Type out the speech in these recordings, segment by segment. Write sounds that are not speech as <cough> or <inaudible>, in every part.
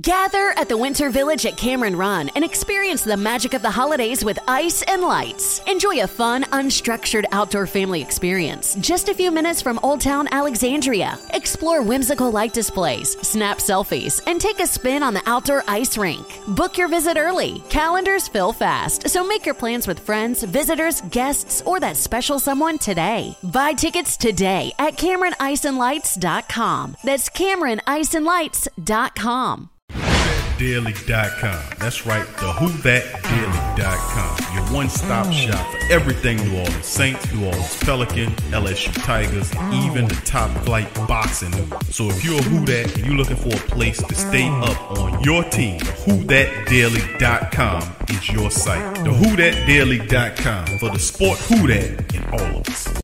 Gather at the Winter Village at Cameron Run and experience the magic of the holidays with ice and lights. Enjoy a fun, unstructured outdoor family experience just a few minutes from Old Town Alexandria. Explore whimsical light displays, snap selfies, and take a spin on the outdoor ice rink. Book your visit early. Calendars fill fast, so make your plans with friends, visitors, guests, or that special someone today. Buy tickets today at CameronIceandLights.com. That's CameronIceandLights.com. Daily.com. That's right, the WhoDatDaily.com. Your one stop mm. shop for everything New Orleans Saints, New Orleans Pelican, LSU Tigers, mm. even the top flight boxing. So if you're a Who That and you're looking for a place to stay mm. up on your team, who that WhoDatDaily.com is your site. The WhoDatDaily.com for the sport Who That in all of us.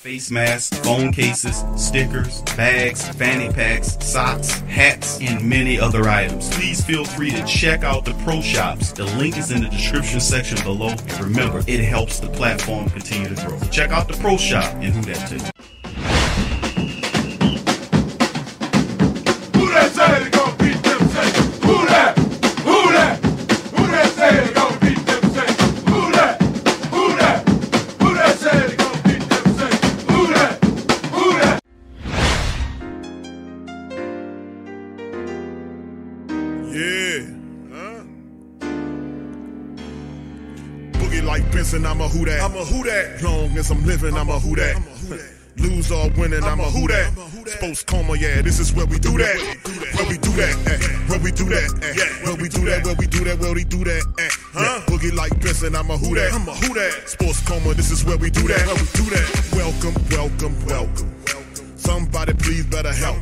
face masks, phone cases, stickers, bags, fanny packs, socks, hats, and many other items. Please feel free to check out the pro shops. The link is in the description section below. And remember, it helps the platform continue to grow. Check out the pro shop and who that to. Who that I'm a who that. I'm a who that. Long as I'm living, I'm a who that. Lose or winning, I'm a who that. Sports coma, yeah, this is where we do that. Where we do that. Where we do that, eh. Where we do that, where we do that, where we do that, eh. Huh? Boogie like Benson, I'm a who that. I'm a who that. Sports coma, this is where we do that. Where we do that. Welcome, welcome, welcome. Somebody please better help.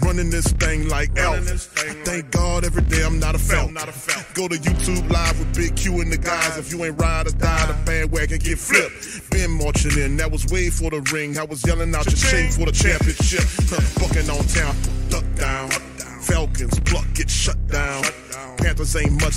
Running this thing like Elf. I thank God every day I'm not a felt. Go to YouTube live with Big Q and the guys. If you ain't ride or die, the bandwagon get flipped. Been marching in, that was way for the ring. I was yelling out your shame for the championship. Bucking on town, duck down. Falcons pluck, get shut down. Panthers ain't much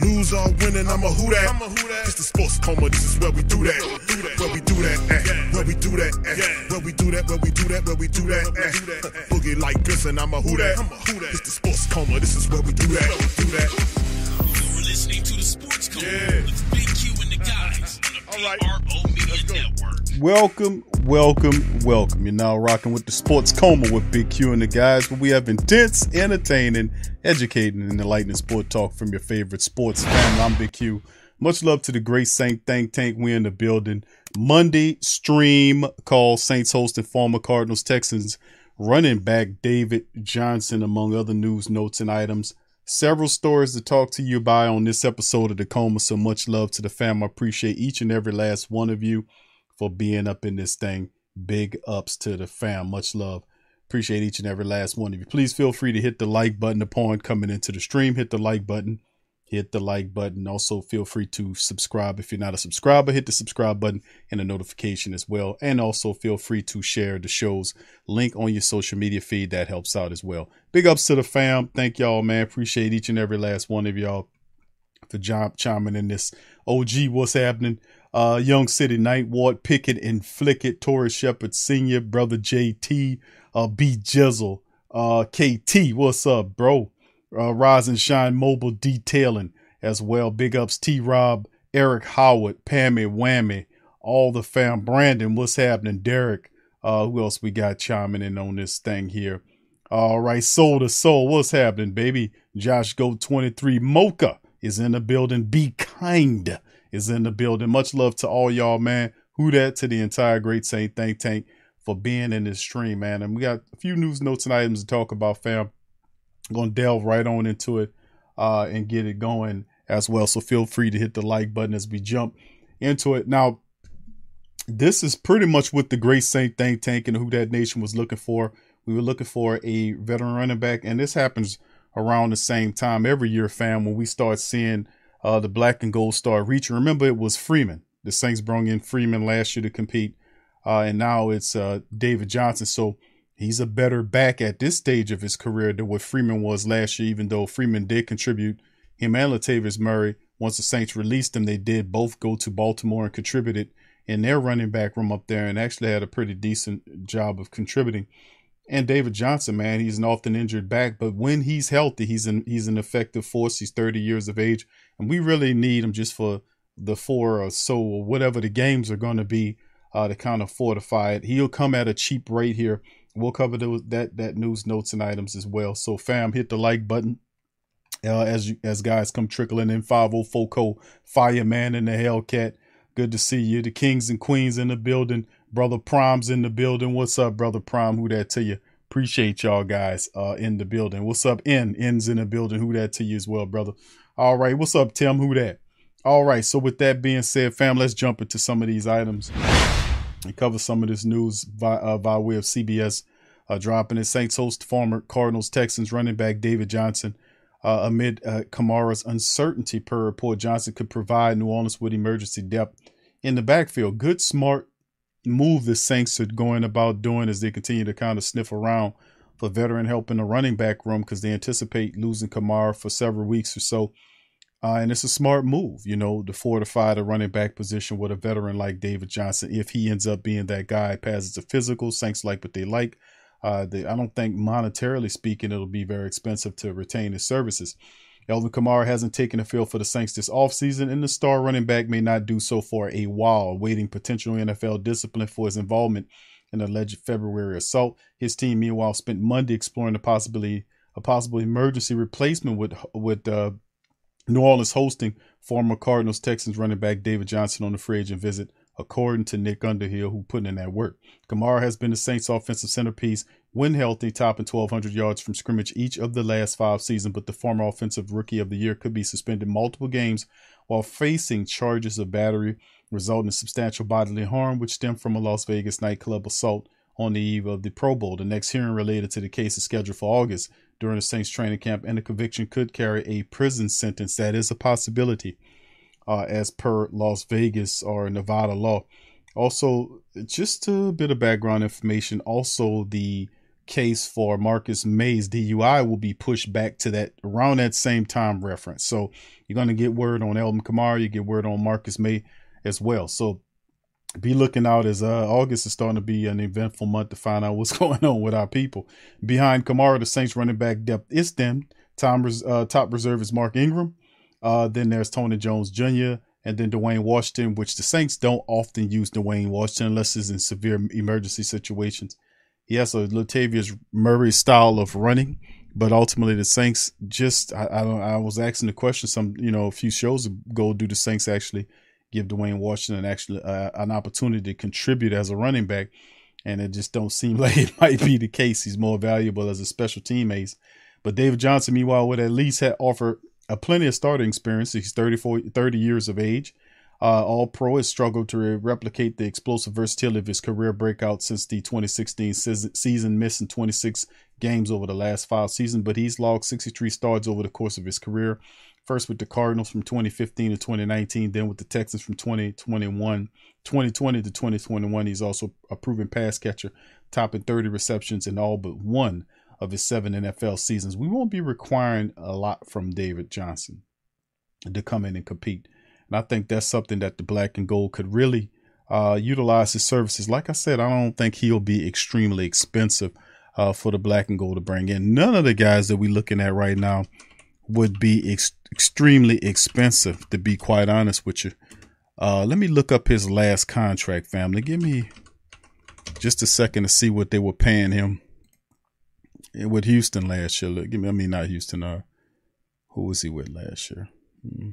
Lose or winning, I'm a who that. I'm a who that. It's the sports coma, this is where we do that. Where we do that, eh. Where we do that, eh. Where we do that, where we do that, where we do that, eh. Boogie like this, and I'm a who that. It's the sports coma, this is where we do that. We do that. You're listening to the Sports Code Yeah. All right. Welcome, welcome, welcome. You're now rocking with the Sports Coma with Big Q and the guys, where we have intense, entertaining, educating, and enlightening sport talk from your favorite sports family. I'm Big Q. Much love to the great Saint Think Tank. We in the building. Monday stream call Saints hosting former Cardinals Texans running back David Johnson, among other news, notes, and items. Several stories to talk to you by on this episode of the Coma. So much love to the fam. I appreciate each and every last one of you for being up in this thing. Big ups to the fam. Much love. Appreciate each and every last one of you. Please feel free to hit the like button upon coming into the stream. Hit the like button. Hit the like button. Also, feel free to subscribe if you're not a subscriber. Hit the subscribe button and a notification as well. And also, feel free to share the show's link on your social media feed. That helps out as well. Big ups to the fam. Thank y'all, man. Appreciate each and every last one of y'all for jump chiming in this. OG, what's happening? Uh, Young City, Night Ward, Pickett, and Flickett, Torres Shepard Senior, Brother JT, uh, B Jizzle, uh, KT, what's up, bro? Uh, Rise and Shine Mobile Detailing as well. Big ups T Rob, Eric Howard, Pammy Whammy, all the fam. Brandon, what's happening? Derek, uh, who else we got chiming in on this thing here? All right, soul to soul, what's happening, baby? Josh Go 23 Mocha is in the building. Be kind is in the building. Much love to all y'all, man. Who that to the entire Great Saint Think Tank for being in this stream, man. And we got a few news, notes, and items to talk about, fam. I'm gonna delve right on into it uh, and get it going as well. So feel free to hit the like button as we jump into it. Now, this is pretty much what the Great Saint Think Tank and Who That Nation was looking for. We were looking for a veteran running back, and this happens around the same time every year, fam, when we start seeing uh, the black and gold start reaching. Remember, it was Freeman. The Saints brought in Freeman last year to compete, uh, and now it's uh, David Johnson. So he's a better back at this stage of his career than what Freeman was last year, even though Freeman did contribute. Him and Latavius Murray, once the Saints released them, they did both go to Baltimore and contributed in their running back room up there and actually had a pretty decent job of contributing. And David Johnson, man, he's an often injured back, but when he's healthy, he's an he's an effective force. He's 30 years of age, and we really need him just for the four or so or whatever the games are going to be uh, to kind of fortify it. He'll come at a cheap rate here. We'll cover those that that news notes and items as well. So fam, hit the like button. Uh, as you, as guys come trickling in 504 Co Fireman and the Hellcat. Good to see you. The Kings and Queens in the building. Brother Prime's in the building. What's up, Brother Prime? Who that to you? Appreciate y'all guys uh in the building. What's up, N? N's in the building. Who that to you as well, brother? All right. What's up, Tim? Who that? All right. So with that being said, fam, let's jump into some of these items and cover some of this news by, uh, by way of CBS uh, dropping it. Saints host former Cardinals Texans running back David Johnson. Uh, amid uh, Kamara's uncertainty per report, Johnson could provide New Orleans with emergency depth in the backfield. Good, smart move the Saints are going about doing as they continue to kind of sniff around for veteran help in the running back room because they anticipate losing Kamara for several weeks or so. Uh, and it's a smart move, you know, to fortify the running back position with a veteran like David Johnson. If he ends up being that guy, passes the physical, Saints like what they like. Uh, they, I don't think monetarily speaking, it'll be very expensive to retain his services. Alvin Kamara hasn't taken the field for the Saints this offseason, and the star running back may not do so for a while, awaiting potential NFL discipline for his involvement in alleged February assault. His team, meanwhile, spent Monday exploring the possibility a possible emergency replacement with with uh, New Orleans hosting former Cardinals Texans running back David Johnson on the free agent visit according to Nick Underhill, who put in that work. Kamara has been the Saints' offensive centerpiece when healthy, topping 1,200 yards from scrimmage each of the last five seasons, but the former offensive rookie of the year could be suspended multiple games while facing charges of battery, resulting in substantial bodily harm, which stemmed from a Las Vegas nightclub assault on the eve of the Pro Bowl. The next hearing related to the case is scheduled for August during the Saints training camp, and the conviction could carry a prison sentence. That is a possibility uh, as per Las Vegas or Nevada law. Also, just a bit of background information. Also, the case for Marcus Maye's DUI will be pushed back to that around that same time reference. So you're going to get word on Alvin Kamara, you get word on Marcus Maye as well. So be looking out as uh, August is starting to be an eventful month to find out what's <laughs> going on with our people. Behind Kamara, the Saints running back depth is them. Time uh, top reserve is Mark Ingram. Uh, then there's Tony Jones Jr. and then Dwayne Washington, which the Saints don't often use Dwayne Washington unless it's in severe emergency situations. He has a Latavius Murray style of running, but ultimately the Saints just I, I, I was asking the question some you know a few shows ago. Do the Saints actually give Dwayne Washington actually uh, an opportunity to contribute as a running back? And it just don't seem <laughs> like it might be the case. He's more valuable as a special team ace. But David Johnson, meanwhile, would at least have offer a plenty of starting experience. He's 34, 30 years of age. Uh, All Pro has struggled to replicate the explosive versatility of his career breakout since the 2016 season, missing 26 games over the last five seasons, but he's logged 63 starts over the course of his career. First with the Cardinals from 2015 to 2019, then with the Texans from 2021, 2020 to 2021. He's also a proven pass catcher, topping 30 receptions in all but one of his seven NFL seasons. We won't be requiring a lot from David Johnson to come in and compete. And I think that's something that the black and gold could really uh, utilize his services. Like I said, I don't think he'll be extremely expensive uh, for the black and gold to bring in. None of the guys that we're looking at right now would be ex- extremely expensive, to be quite honest with you. Uh, let me look up his last contract, family. Give me just a second to see what they were paying him with Houston last year. Look, give me, I mean, not Houston. Uh, who was he with last year? Hmm.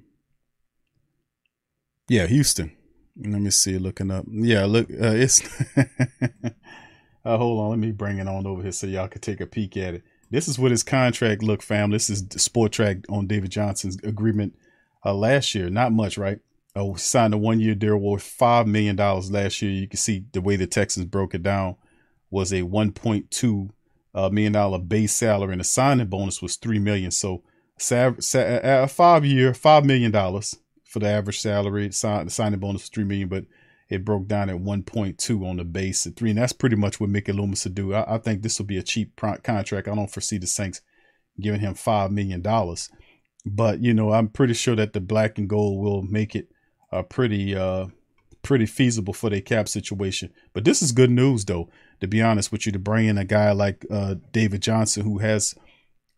Yeah, Houston. Let me see. Looking up. Yeah, look. Uh, it's. <laughs> uh, hold on. Let me bring it on over here so y'all can take a peek at it. This is what his contract look, fam. This is the Spotrac on David Johnson's agreement uh, last year. Not much, right? Uh, signed a one year deal worth $5 million last year. You can see the way the Texans broke it down was a $1.2 uh, million dollar base salary and the signing bonus was 3 million. So, a five year, $5 million for the average salary. Sign- the signing bonus was 3 million, but it broke down at 1.2 on the base at three. And that's pretty much what Mickey Loomis would do. I, I think this will be a cheap contract. I don't foresee the Saints giving him $5 million. But, you know, I'm pretty sure that the black and gold will make it uh, pretty, uh, pretty feasible for their cap situation. But this is good news, though, to be honest with you, to bring in a guy like uh, David Johnson, who has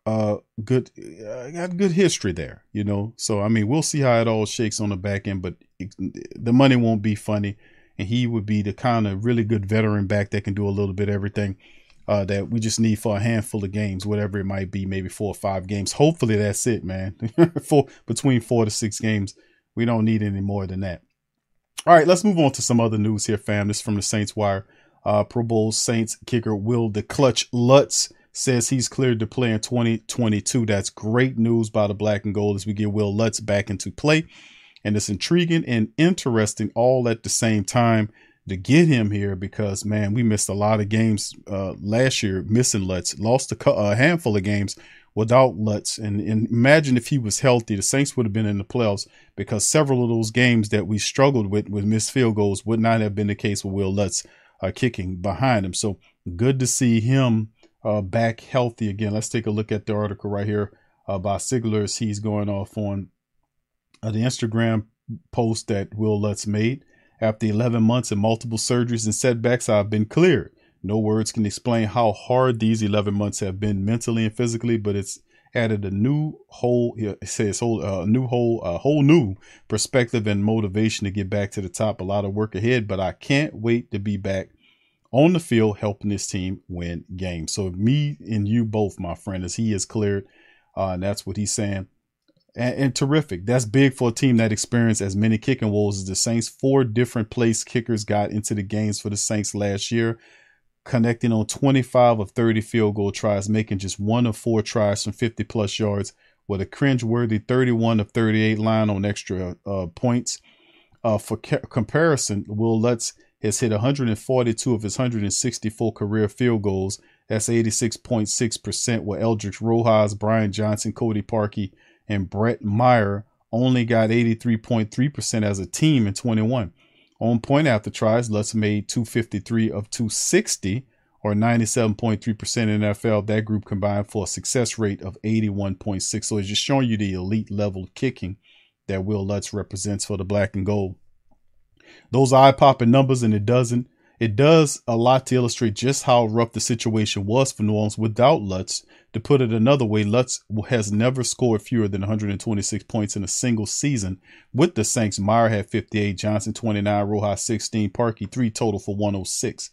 uh good uh, got good history there you know so i mean we'll see how it all shakes on the back end but the money won't be funny. And he would be the kind of really good veteran back that can do a little bit of everything uh, that we just need for a handful of games whatever it might be maybe four or five games. Hopefully that's it man. <laughs> For between four to six games. We don't need any more than that. All right let's move on to some other news here fam. This is from the saints wire. Uh, pro bowl saints kicker will the clutch lutz says he's cleared to play in 2022. That's great news by the black and gold as we get Will Lutz back into play. And it's intriguing and interesting all at the same time to get him here because, man, we missed a lot of games uh, last year missing Lutz, lost a, a, handful of games without Lutz. And, and imagine if he was healthy, the Saints would have been in the playoffs because several of those games that we struggled with with missed field goals would not have been the case with Will Lutz uh, kicking behind him. So good to see him uh, back healthy again. Let's take a look at the article right here uh, by Sigler's. He's going off on uh, the Instagram post that Will Lutz made. After 11 months and multiple surgeries and setbacks, I've been cleared. No words can explain how hard these 11 months have been mentally and physically, but it's added a new whole, it says whole, uh, new whole, a whole new perspective and motivation to get back to the top. A lot of work ahead, but I can't wait to be back on the field helping this team win games. So me and you both, my friend, as he is cleared, uh, and that's what he's saying. And, and, terrific. That's big for a team that experienced as many kicking woes as the Saints. Four different place kickers got into the games for the Saints last year, connecting on 25 of 30 field goal tries, making just one of four tries from 50 plus yards, with a cringe-worthy 31 of 38 line on extra uh, points. Uh, for ca- comparison, Will Lutz has hit 142 of his 164 career field goals. That's 86.6%, with Aldrick Rosas, Brian Johnson, Cody Parkey, and Brett Meyer only got 83.3% as a team in 21. On point after tries, Lutz made 253 of 260, or 97.3% in NFL. That group combined for a success rate of 81.6. So it's just showing you the elite level kicking that Will Lutz represents for the black and gold those eye popping numbers, and it doesn't. It does a lot to illustrate just how rough the situation was for New Orleans without Lutz. To put it another way, Lutz has never scored fewer than 126 points in a single season. With the Saints, Meyer had 58, Johnson 29, Rosas 16, Parkey 3 total for 106.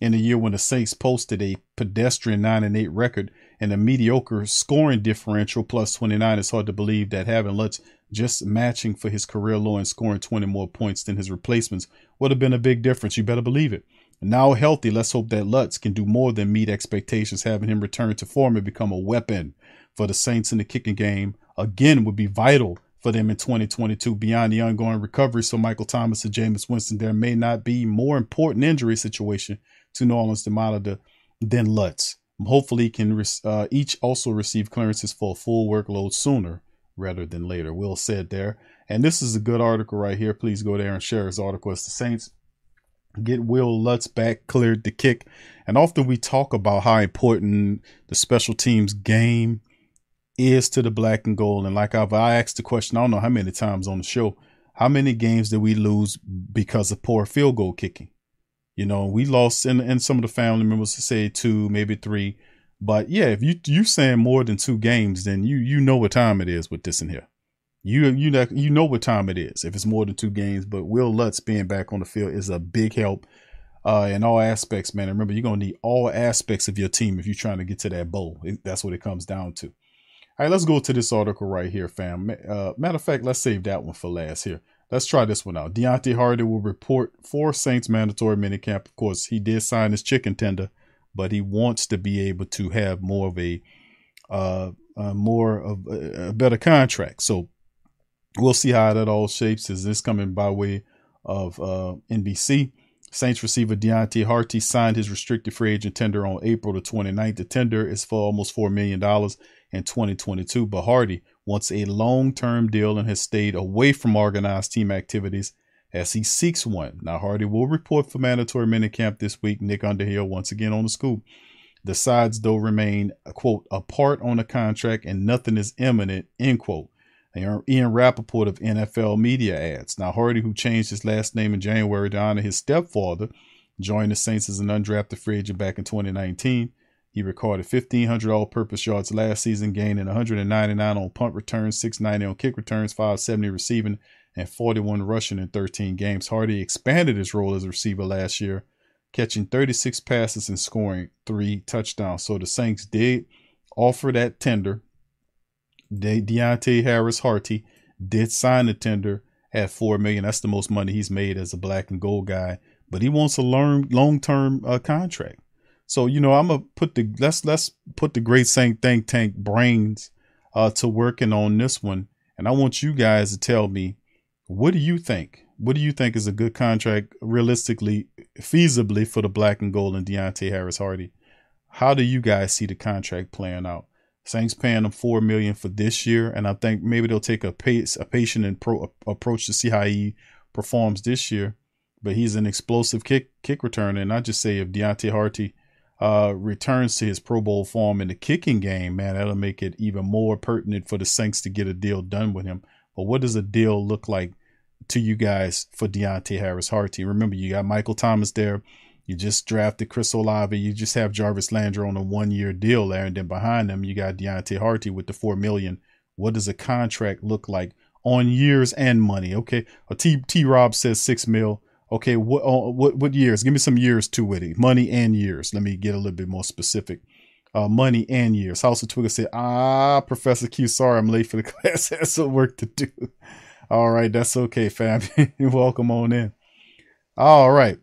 In a year when the Saints posted a pedestrian 9 and 8 record and a mediocre scoring differential plus 29, it's hard to believe that having Lutz just matching for his career low and scoring 20 more points than his replacements would have been a big difference. You better believe it. Now healthy, let's hope that Lutz can do more than meet expectations. Having him return to form and become a weapon for the Saints in the kicking game again would be vital for them in 2022 beyond the ongoing recovery. So Michael Thomas and Jameis Winston, there may not be more important injury situation to New Orleans to monitor than Lutz. Hopefully, can uh, each also receive clearances for a full workload sooner rather than later. Will said there. And this is a good article right here. Please go there and share his article. It's the Saints get Will Lutz back cleared the kick. And often we talk about how important the special teams game is to the black and gold. And like I've I asked the question, I don't know how many times on the show, how many games did we lose because of poor field goal kicking? You know, we lost and and some of the family members say two, maybe three. But yeah, if you you saying more than two games, then you you know what time it is with this in here. You you know you know what time it is if it's more than two games. But Will Lutz being back on the field is a big help uh, in all aspects, man. And remember, you're gonna need all aspects of your team if you're trying to get to that bowl. It, that's what it comes down to. All right, let's go to this article right here, fam. Uh, matter of fact, let's save that one for last here. Let's try this one out. Deonte Harty will report for Saints mandatory minicamp. Of course, he did sign his chicken tender but he wants to be able to have more of a uh, uh more of a, a, better contract. So we'll see how that all shapes. Is this coming by way of uh, NBC? Saints receiver Deonte Harty signed his restricted free agent tender on April the 29th. The tender is for almost $4 million in 2022, but Harty wants a long term deal and has stayed away from organized team activities as he seeks one. Now, Harty will report for mandatory minicamp this week. Nick Underhill once again on the scoop. The sides, though, remain, quote, apart on the contract and nothing is imminent, end quote. Ian Rapoport of NFL Media adds. Now, Harty, who changed his last name in January to honor his stepfather, joined the Saints as an undrafted free agent back in 2019. He recorded 1,500 all purpose yards last season, gaining 199 on punt returns, 690 on kick returns, 570 receiving, and 41 rushing in 13 games. Harty expanded his role as a receiver last year, catching 36 passes and scoring three touchdowns. So the Saints did offer that tender De- Deonte Harris Harty did sign the tender at four million. That's the most money he's made as a black and gold guy. But he wants a long long term uh, contract. So you know I'm gonna put the let's let's put the great Saint think tank brains uh, to working on this one, and I want you guys to tell me what do you think. What do you think is a good contract, realistically, feasibly for the black and gold and Deonte Harris Harty? How do you guys see the contract playing out? Saints paying him four million for this year, and I think maybe they'll take a pace, a patient and pro, approach to see how he performs this year. But he's an explosive kick kick returner, and I just say if Deonte Harty uh, returns to his Pro Bowl form in the kicking game, man, that'll make it even more pertinent for the Saints to get a deal done with him. But what does a deal look like to you guys for Deonte Harris Harty? Remember, you got Michael Thomas there. You just drafted Chris Olave. You just have Jarvis Landry on a one year deal there. And then behind them, you got Deonte Harty with the four million. What does a contract look like on years and money? Okay. A T T Rob says six mil. Okay, what uh, what what years? Give me some years to it. Money and years. Let me get a little bit more specific. Uh, money and years. House of Twigger said, Ah, Professor Q, sorry I'm late for the <laughs> class. Has some work to do. All right, that's okay, fam. <laughs> Welcome on in. All right.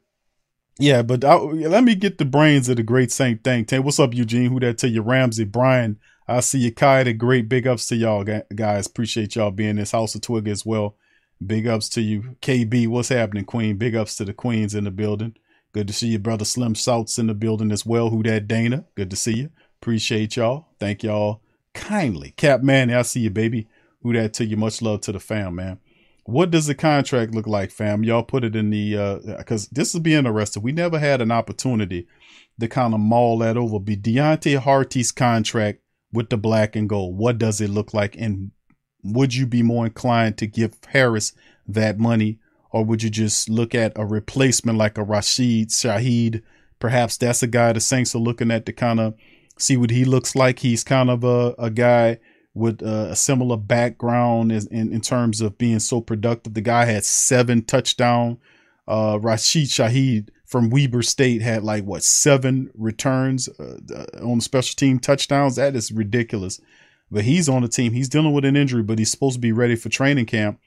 Yeah, but I, let me get the brains of the great Saint Think Tank. What's up, Eugene? Who that to you? Ramsey, Brian. I see you, Kai. The great big ups to y'all guys. Appreciate y'all being this House of Twig as well. Big ups to you, KB. What's happening, Queen? Big ups to the Queens in the building. Good to see you, brother Slim Souts in the building as well. Who that Dana? Good to see you. Appreciate y'all. Thank y'all kindly. Cap Man, I see you, baby. Who that to you? Much love to the fam, man what does the contract look like, fam? Y'all put it in the uh because this will be interesting. We never had an opportunity to kind of maul that over. Be Deonte Harty's contract with the black and gold. What does it look like? And would you be more inclined to give Harris that money? Or would you just look at a replacement like a Rashid Shaheed? Perhaps that's a guy the Saints are looking at to kind of see what he looks like. He's kind of a, a guy with uh, a similar background in, in, in, terms of being so productive. The guy had seven touchdown. Uh, Rashid Shaheed from Weber State had like what seven returns uh, on special team touchdowns. That is ridiculous. But he's on the team. He's dealing with an injury, but he's supposed to be ready for training camp.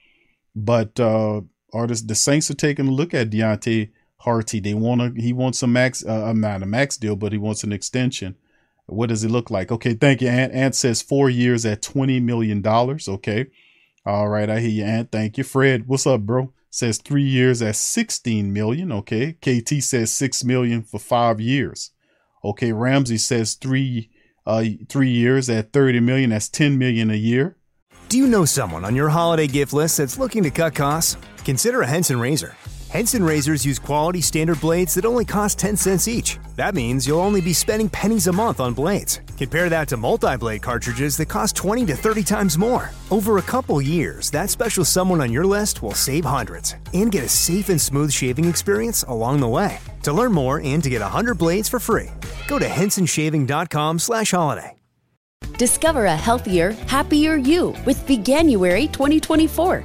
But uh, artists, the Saints are taking a look at Deonte Harty. They want to. He wants a max, uh, not a max deal, but he wants an extension. What does it look like? Okay, thank you. Ant says four years at $20 million. Okay. All right, I hear you, Ant. Thank you. Fred, what's up, bro? Says three years at 16 million. Okay. KT says six million for five years. Okay. Ramsey says three uh three years at 30 million. That's 10 million a year. Do you know someone on your holiday gift list that's looking to cut costs? Consider a Henson razor. Henson razors use quality standard blades that only cost 10 cents each. That means you'll only be spending pennies a month on blades. Compare that to multi blade cartridges that cost 20 to 30 times more. Over a couple years, that special someone on your list will save hundreds and get a safe and smooth shaving experience along the way. To learn more and to get 100 blades for free, go to hensonshaving.com slash holiday. Discover a healthier, happier you with Veganuary 2024.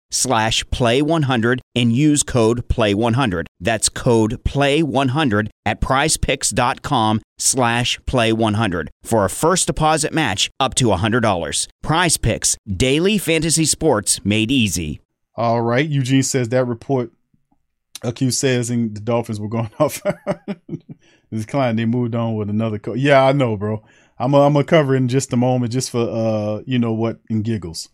slash play100 and use code play100. That's code play100 at prizepicks.com slash play100 for a first deposit match up to $100. Prize Picks, daily fantasy sports made easy. All right. Eugene says that report Q says and the Dolphins were going <laughs> off. this client they moved on with another coach. Yeah, I know, bro. I'm I'm gonna cover in just a moment, just for uh, you know what, in giggles.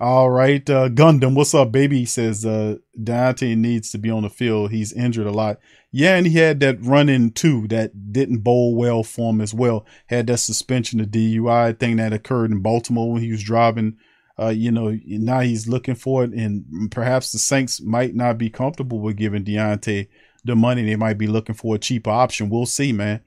All right, uh, Gundam, what's up, baby? He says uh, Dante needs to be on the field. He's injured a lot. Yeah, and he had that run in too that didn't bowl well for him as well. Had that suspension, the DUI thing that occurred in Baltimore when he was driving. Uh, you know, now he's looking for it, and perhaps the Saints might not be comfortable with giving Deonte the money. They might be looking for a cheaper option. We'll see, man.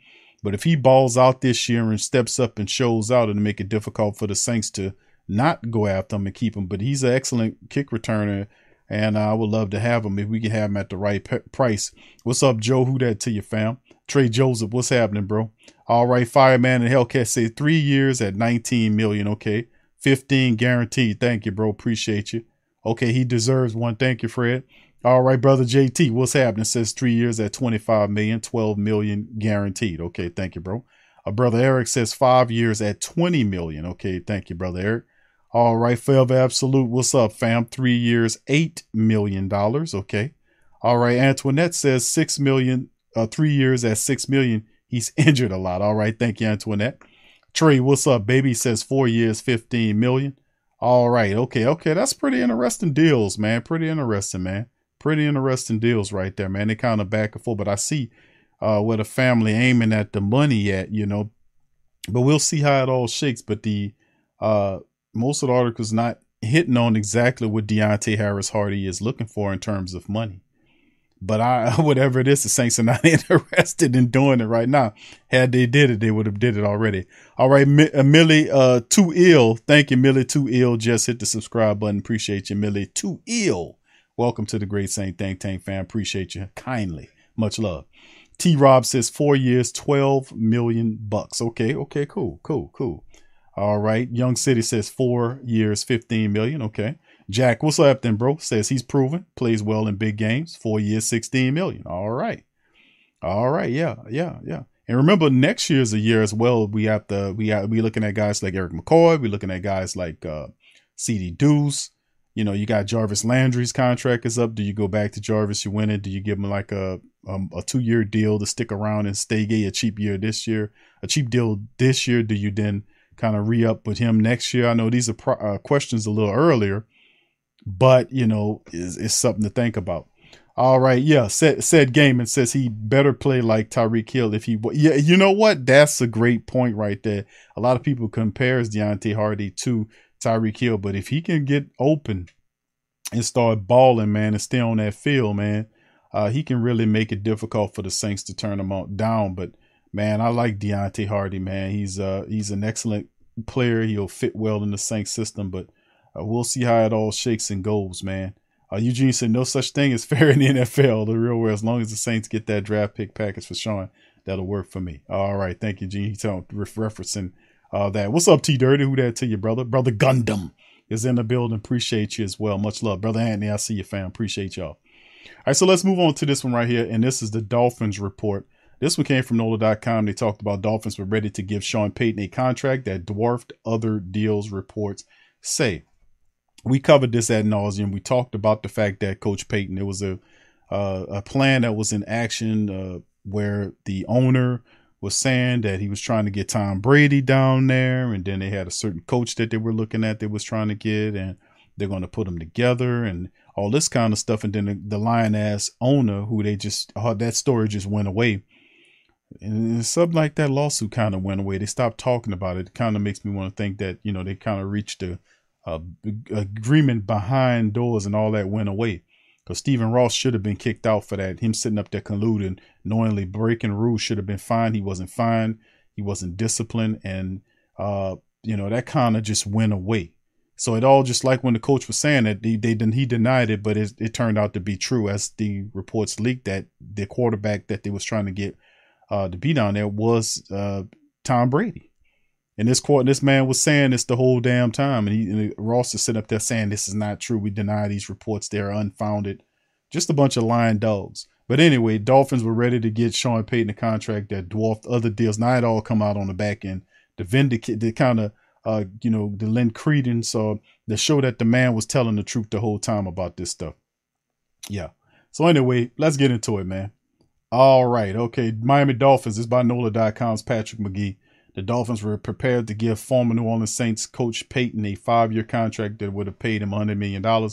But if he balls out this year and steps up and shows out, it'll make it difficult for the Saints to not go after him and keep him. But he's an excellent kick returner, and I would love to have him if we can have him at the right pe- price. What's up, Joe? Who that to you, fam? Trey Joseph, what's happening, bro? All right, Fireman and Hellcat say three years at 19 million. Okay, 15 guaranteed. Thank you, bro. Appreciate you. Okay, he deserves one. Thank you, Fred. All right, brother JT, what's happening? Says three years at 25 million, 12 million guaranteed. Okay, thank you, bro. Uh, brother Eric says five years at 20 million. Okay, thank you, brother Eric. All right, Forever Absolute, what's up, fam? Three years, $8 million. Okay. All right, Antoinette says six million, uh, three years at six million. He's <laughs> injured a lot. All right, thank you, Antoinette. Trey, what's up, baby? Says four years, 15 million. All right, okay, okay. That's pretty interesting deals, man. Pretty interesting, man pretty interesting deals right there, man. They kind of back and forth, but I see uh, where the family aiming at the money at, you know. But we'll see how it all shakes. But the uh, most of the articles not hitting on exactly what Deonte Harris Harty is looking for in terms of money. But I, <laughs> whatever it is, the Saints are not <laughs> interested in doing it right now. Had they did it, they would have did it already. All right, uh, Millie, uh, too ill. Thank you, Millie, too ill. Just hit the subscribe button. Appreciate you, Millie, too ill. Welcome to the Great Saint Think Tank fam. Appreciate you kindly. Much love. T Rob says four years, 12 million bucks. Okay, okay, cool, cool, cool. All right. Young City says four years, 15 million. Okay. Jack, what's up then, bro? Says he's proven, plays well in big games. Four years, 16 million. All right. All right. Yeah, yeah, yeah. And remember, next year's a year as well. We have to we have we looking at guys like Erik McCoy. We're looking at guys like uh CD Deuce. You know, you got Jarvis Landry's contract is up. Do you go back to Jarvis? You win it. Do you give him like a um, a two year deal to stick around and stay gay? A cheap year this year, a cheap deal this year. Do you then kind of re up with him next year? I know these are pro- uh, questions a little earlier, but you know, is something to think about. All right, yeah. Said said game and says he better play like Tyreek Hill if he. Yeah, you know what? That's a great point right there. A lot of people compares Deonte Harty to Tyreek Hill. But if he can get open and start balling, man, and stay on that field, man, uh, he can really make it difficult for the Saints to turn him out, down. But man, I like Deonte Harty, man. He's uh he's an excellent player. He'll fit well in the Saints system, but uh, we'll see how it all shakes and goes, man. Uh, Eugene said no such thing as <laughs> fair in the NFL, the real world. As long as the Saints get that draft pick package for Sean, that'll work for me. All right, thank you, Gene. He's referencing uh, that. What's up, T Dirty? Who that to you, brother? Brother Gundam is in the building. Appreciate you as well. Much love, brother Anthony. I see you, fam. Appreciate y'all. All right, so let's move on to this one right here, and this is the Dolphins report. This one came from NOLA.com. They talked about Dolphins were ready to give Sean Payton a contract that dwarfed other deals. Reports say we covered this ad nauseum. We talked about the fact that Coach Payton, there was a uh, a plan that was in action uh, where the owner was saying that he was trying to get Tom Brady down there, and then they had a certain coach that they were looking at that was trying to get, and they're going to put them together and all this kind of stuff. And then the, the lion ass owner, who they just that story just went away. And something like that lawsuit kind of went away. They stopped talking about it. It kind of makes me want to think that you know they kind of reached a, a agreement behind doors and all that went away. Because Stephen Ross should have been kicked out for that. Him sitting up there colluding, knowingly breaking rules should have been fined. He wasn't fined. He wasn't disciplined, and uh, you know that kind of just went away. So it all just like when the coach was saying that they, they he denied it, but it, it turned out to be true as the reports leaked that the quarterback that they was trying to get uh, to be down there was uh, Tom Brady. And this court, this man was saying this the whole damn time, and, he, and Ross is sitting up there saying this is not true. We deny these reports; they're unfounded. Just a bunch of lying dogs. But anyway, Dolphins were ready to get Sean Payton a contract that dwarfed other deals. Now it all come out on the back end to vindicate, to kind of, uh, you know, to lend credence or to show that the man was telling the truth the whole time about this stuff. Yeah. So anyway, let's get into it, man. All right. Okay. Miami Dolphins. This is by NOLA.com's Patrick McGee. The Dolphins were prepared to give former New Orleans Saints coach Payton a five year contract that would have paid him $100 million.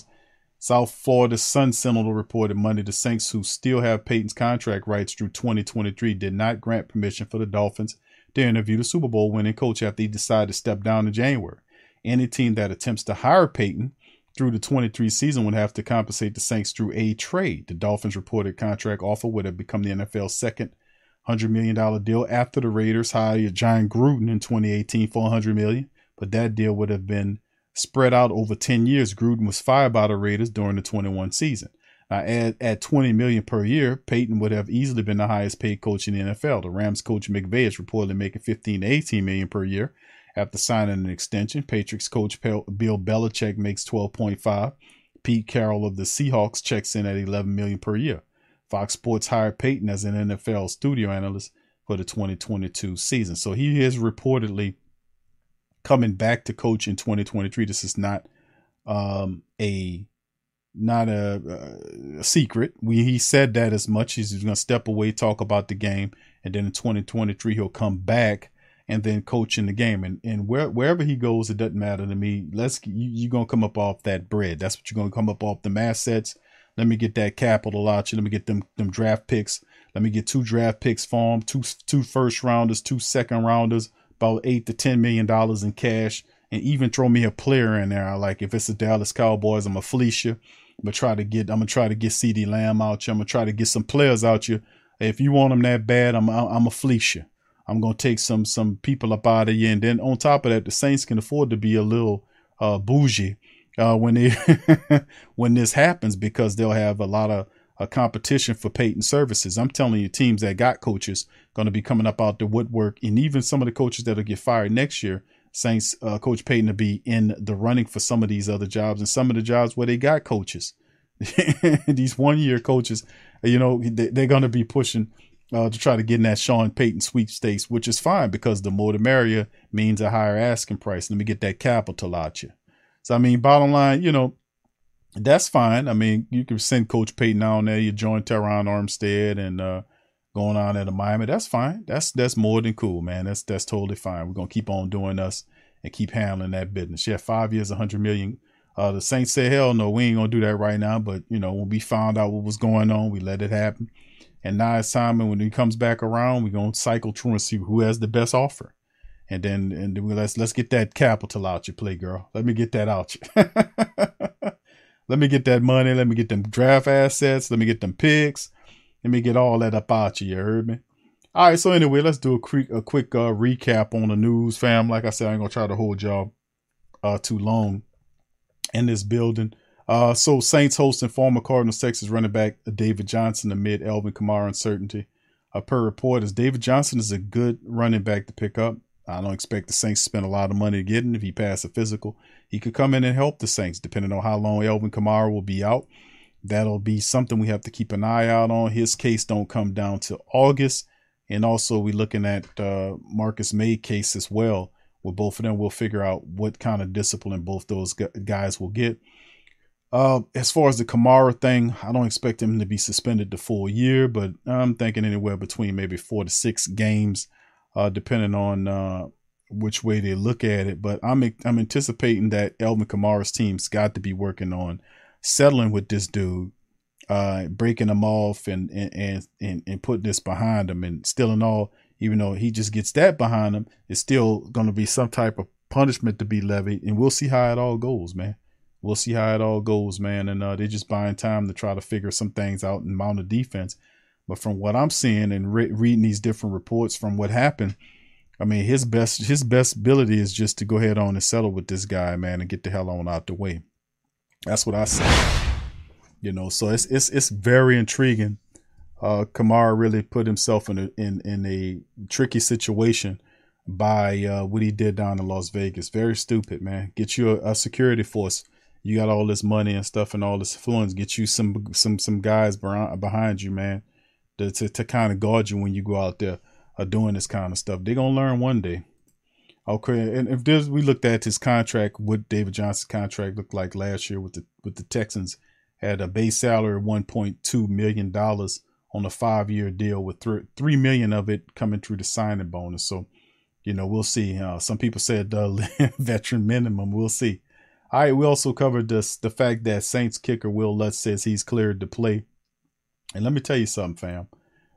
South Florida Sun Sentinel reported Monday the Saints, who still have Payton's contract rights through 2023, did not grant permission for the Dolphins to interview the Super Bowl winning coach after he decided to step down in January. Any team that attempts to hire Payton through the 23 season would have to compensate the Saints through a trade. The Dolphins reported contract offer would have become the NFL's second $100 million deal after the Raiders hired Jon Gruden in 2018 for 100 million, but that deal would have been spread out over 10 years. Gruden was fired by the Raiders during the 21 season. Now, at, at 20 million per year, Payton would have easily been the highest paid coach in the NFL. The Rams coach McVay is reportedly making 15 to 18 million per year after signing an extension. Patriots coach Bill Belichick makes 12.5. Pete Carroll of the Seahawks checks in at 11 million per year. Fox Sports hired Payton as an NFL studio analyst for the 2022 season. So he is reportedly coming back to coach in 2023. This is not um, a not a, a, secret. We he said that as much. as He's going to step away, talk about the game, and then in 2023 he'll come back and then coach in the game. And and where, wherever he goes, it doesn't matter to me. Let's you, you're gonna come up off that bread. That's what you're gonna come up off the assets. Let me get that capital out you. Let me get them them draft picks. Let me get two draft picks for two two first rounders, two second rounders, about eight to ten million dollars in cash, and even throw me a player in there. I Like if it's the Dallas Cowboys, I'm a fleece you. I'm gonna try to get I'm gonna try to get CeeDee Lamb out you. I'm gonna try to get some players out you. If you want them that bad, I'm I'm a fleece you. I'm gonna take some some people up out of you, and then on top of that, the Saints can afford to be a little uh, bougie uh, when they <laughs> when this happens because they'll have a lot of a competition for Payton services. I'm telling you, teams that got coaches going to be coming up out the woodwork, and even some of the coaches that'll get fired next year. Saints uh, Coach Payton to be in the running for some of these other jobs and some of the jobs where they got coaches. <laughs> these one year coaches, you know, they, are going to be pushing uh, to try to get in that Sean Payton sweepstakes, which is fine because the more the merrier means a higher asking price. Let me get that capital out you. So I mean, bottom line, you know, that's fine. I mean, you can send Coach Payton on there. You join Terron Armstead and uh, going on at Miami. That's fine. That's that's more than cool, man. That's that's totally fine. We're gonna keep on doing us and keep handling that business. Yeah, five years, a hundred million. Uh, the Saints said, "Hell no, we ain't gonna do that right now." But you know, when we found out what was going on, we let it happen. And now it's time, and when he comes back around, we're gonna cycle through and see who has the best offer. And then and then let's let's get that capital out you play girl. Let me get that out you. <laughs> Let me get that money. Let me get them draft assets. Let me get them picks. Let me get all that up out you. You heard me? All right so anyway let's do a quick a quick uh, recap on the news fam. Like i said i ain't gonna try to hold y'all uh too long in this building uh so saints hosting former cardinals texas running back david johnson amid Alvin kamara uncertainty uh, per reporters david johnson is a good running back to pick up I don't expect the Saints to spend a lot of money to get him if he passes a physical. He could come in and help the Saints, depending on how long Alvin Kamara will be out. That'll be something we have to keep an eye out on. His case don't come down to August, and also we're looking at uh, Marcus Maye case as well. With both of them, we'll figure out what kind of discipline both those guys will get. Uh, as far as the Kamara thing, I don't expect him to be suspended the full year, but I'm thinking anywhere between maybe four to six games uh, depending on uh, which way they look at it, but I'm I'm anticipating that Alvin Kamara's team's got to be working on settling with this dude, uh, breaking him off and and and and putting this behind him, and still in all, even though he just gets that behind him, it's still going to be some type of punishment to be levied, and we'll see how it all goes, man. We'll see how it all goes, man. And uh, they're just buying time to try to figure some things out and mount a defense. But from what I'm seeing and re- reading these different reports from what happened, I mean, his best his best ability is just to go ahead on and settle with this guy, man, and get the hell on out the way. That's what I say. You know, so it's it's it's very intriguing. Uh, Kamara really put himself in a in in a tricky situation by uh, what he did down in Las Vegas. Very stupid, man. Get you a, a security force. You got all this money and stuff and all this influence. Get you some some some guys behind you, man, to to, to kind of guard you when you go out there are doing this kind of stuff. They're gonna learn one day. Okay, and if we looked at his contract, what David Johnson's contract looked like last year with the with the Texans, had a base salary of one point two million dollars on a five year deal with th- three million of it coming through the signing bonus. So, you know, we'll see. Uh, some people said the veteran minimum. We'll see. All right, we also covered this the fact that Saints kicker Wil Lutz says he's cleared to play. And let me tell you something, fam.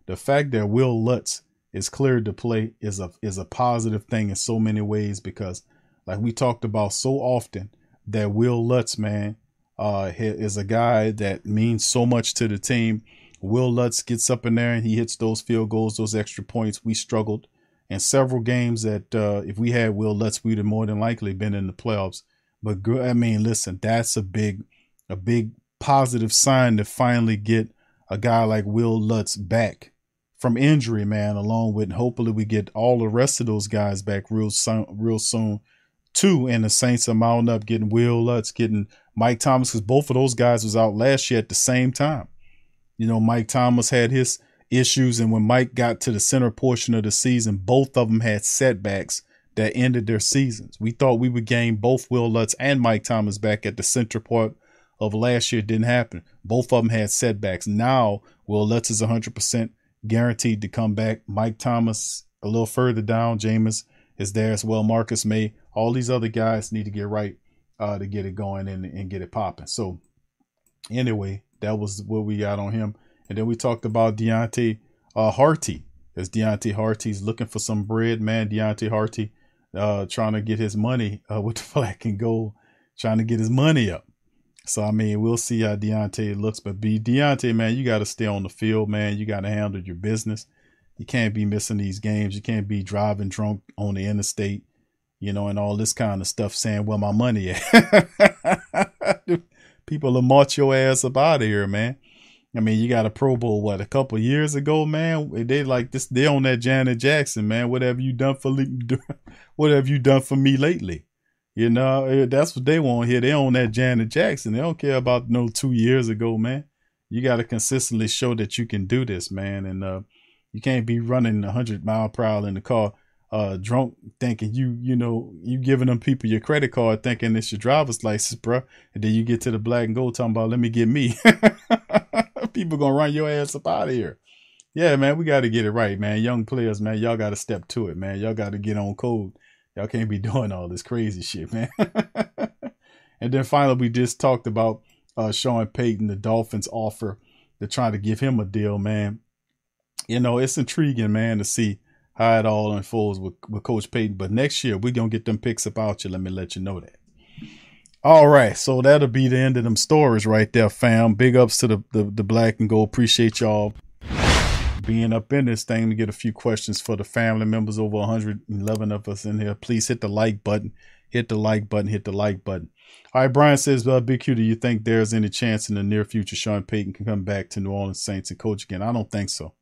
The fact that Wil Lutz is cleared to play is a is a positive thing in so many ways because like we talked about so often that Wil Lutz man uh is a guy that means so much to the team. Wil Lutz gets up in there and he hits those field goals, those extra points. We struggled in several games that uh if we had Wil Lutz, we'd have more than likely been in the playoffs. But I mean, listen, that's a big a big positive sign to finally get a guy like Wil Lutz back from injury, man, along with hopefully we get all the rest of those guys back real soon, real soon too. And the Saints are mounting up, getting Wil Lutz, getting Mike Thomas, because both of those guys was out last year at the same time. You know, Mike Thomas had his issues, and when Mike got to the center portion of the season, both of them had setbacks that ended their seasons. We thought we would gain both Wil Lutz and Mike Thomas back at the center part of last year. It didn't happen. Both of them had setbacks. Now, Wil Lutz is 100% guaranteed to come back. Mike Thomas a little further down. Jameis is there as well. Marcus Maye. All these other guys need to get right uh, to get it going and, and get it popping. So anyway, that was what we got on him. And then we talked about Deonte uh, Harty. As Deonte Harty's looking for some bread, man. Deonte Harty uh, trying to get his money uh, with the <laughs> black and gold, trying to get his money up. So I mean, we'll see how Deonte looks, but be Deonte, man, you got to stay on the field, man. You got to handle your business. You can't be missing these games. You can't be driving drunk on the interstate, you know, and all this kind of stuff. Saying, "Where my money at?" <laughs> People will march your ass up out of here, man. I mean, you got a Pro Bowl what a couple years ago, man. They like this. They on that Janet Jackson, man. What have you done for? <laughs> What have you done for me lately? You know, eh, that's what they want here. They own that Janet Jackson. They don't care about no two years ago, man. You got to consistently show that you can do this, man. And uh, you can't be running a 100 mile per hour in the car, uh, drunk, thinking you, you know, you giving them people your credit card, thinking it's your driver's license, bro. And then you get to the black and gold talking about, let me get me. <laughs> people gonna run your ass up out of here. Yeah, man, we got to get it right, man. Young players, man, y'all got to step to it, man. Y'all got to get on code Y'all can't be <laughs> doing all this crazy shit, man. <laughs> and then finally, we just talked about uh, Sean Payton, the Dolphins offer. They're trying to give him a deal, man. You know, it's intriguing, man, to see how it all unfolds with, with Coach Payton. But next year, we're going to get them picks about you. Let me let you know that. All right, so that'll be the end of them stories right there, fam. Big ups to the, the, the black and gold. Appreciate y'all being up in this thing to get a few questions for the family members. Over 111 of us in here. Please hit the like button. Hit the like button. Hit the like button. All right, Brian says, uh, Big Q, do you think there's any chance in the near future Sean Payton can come back to New Orleans Saints and coach again? I don't think so.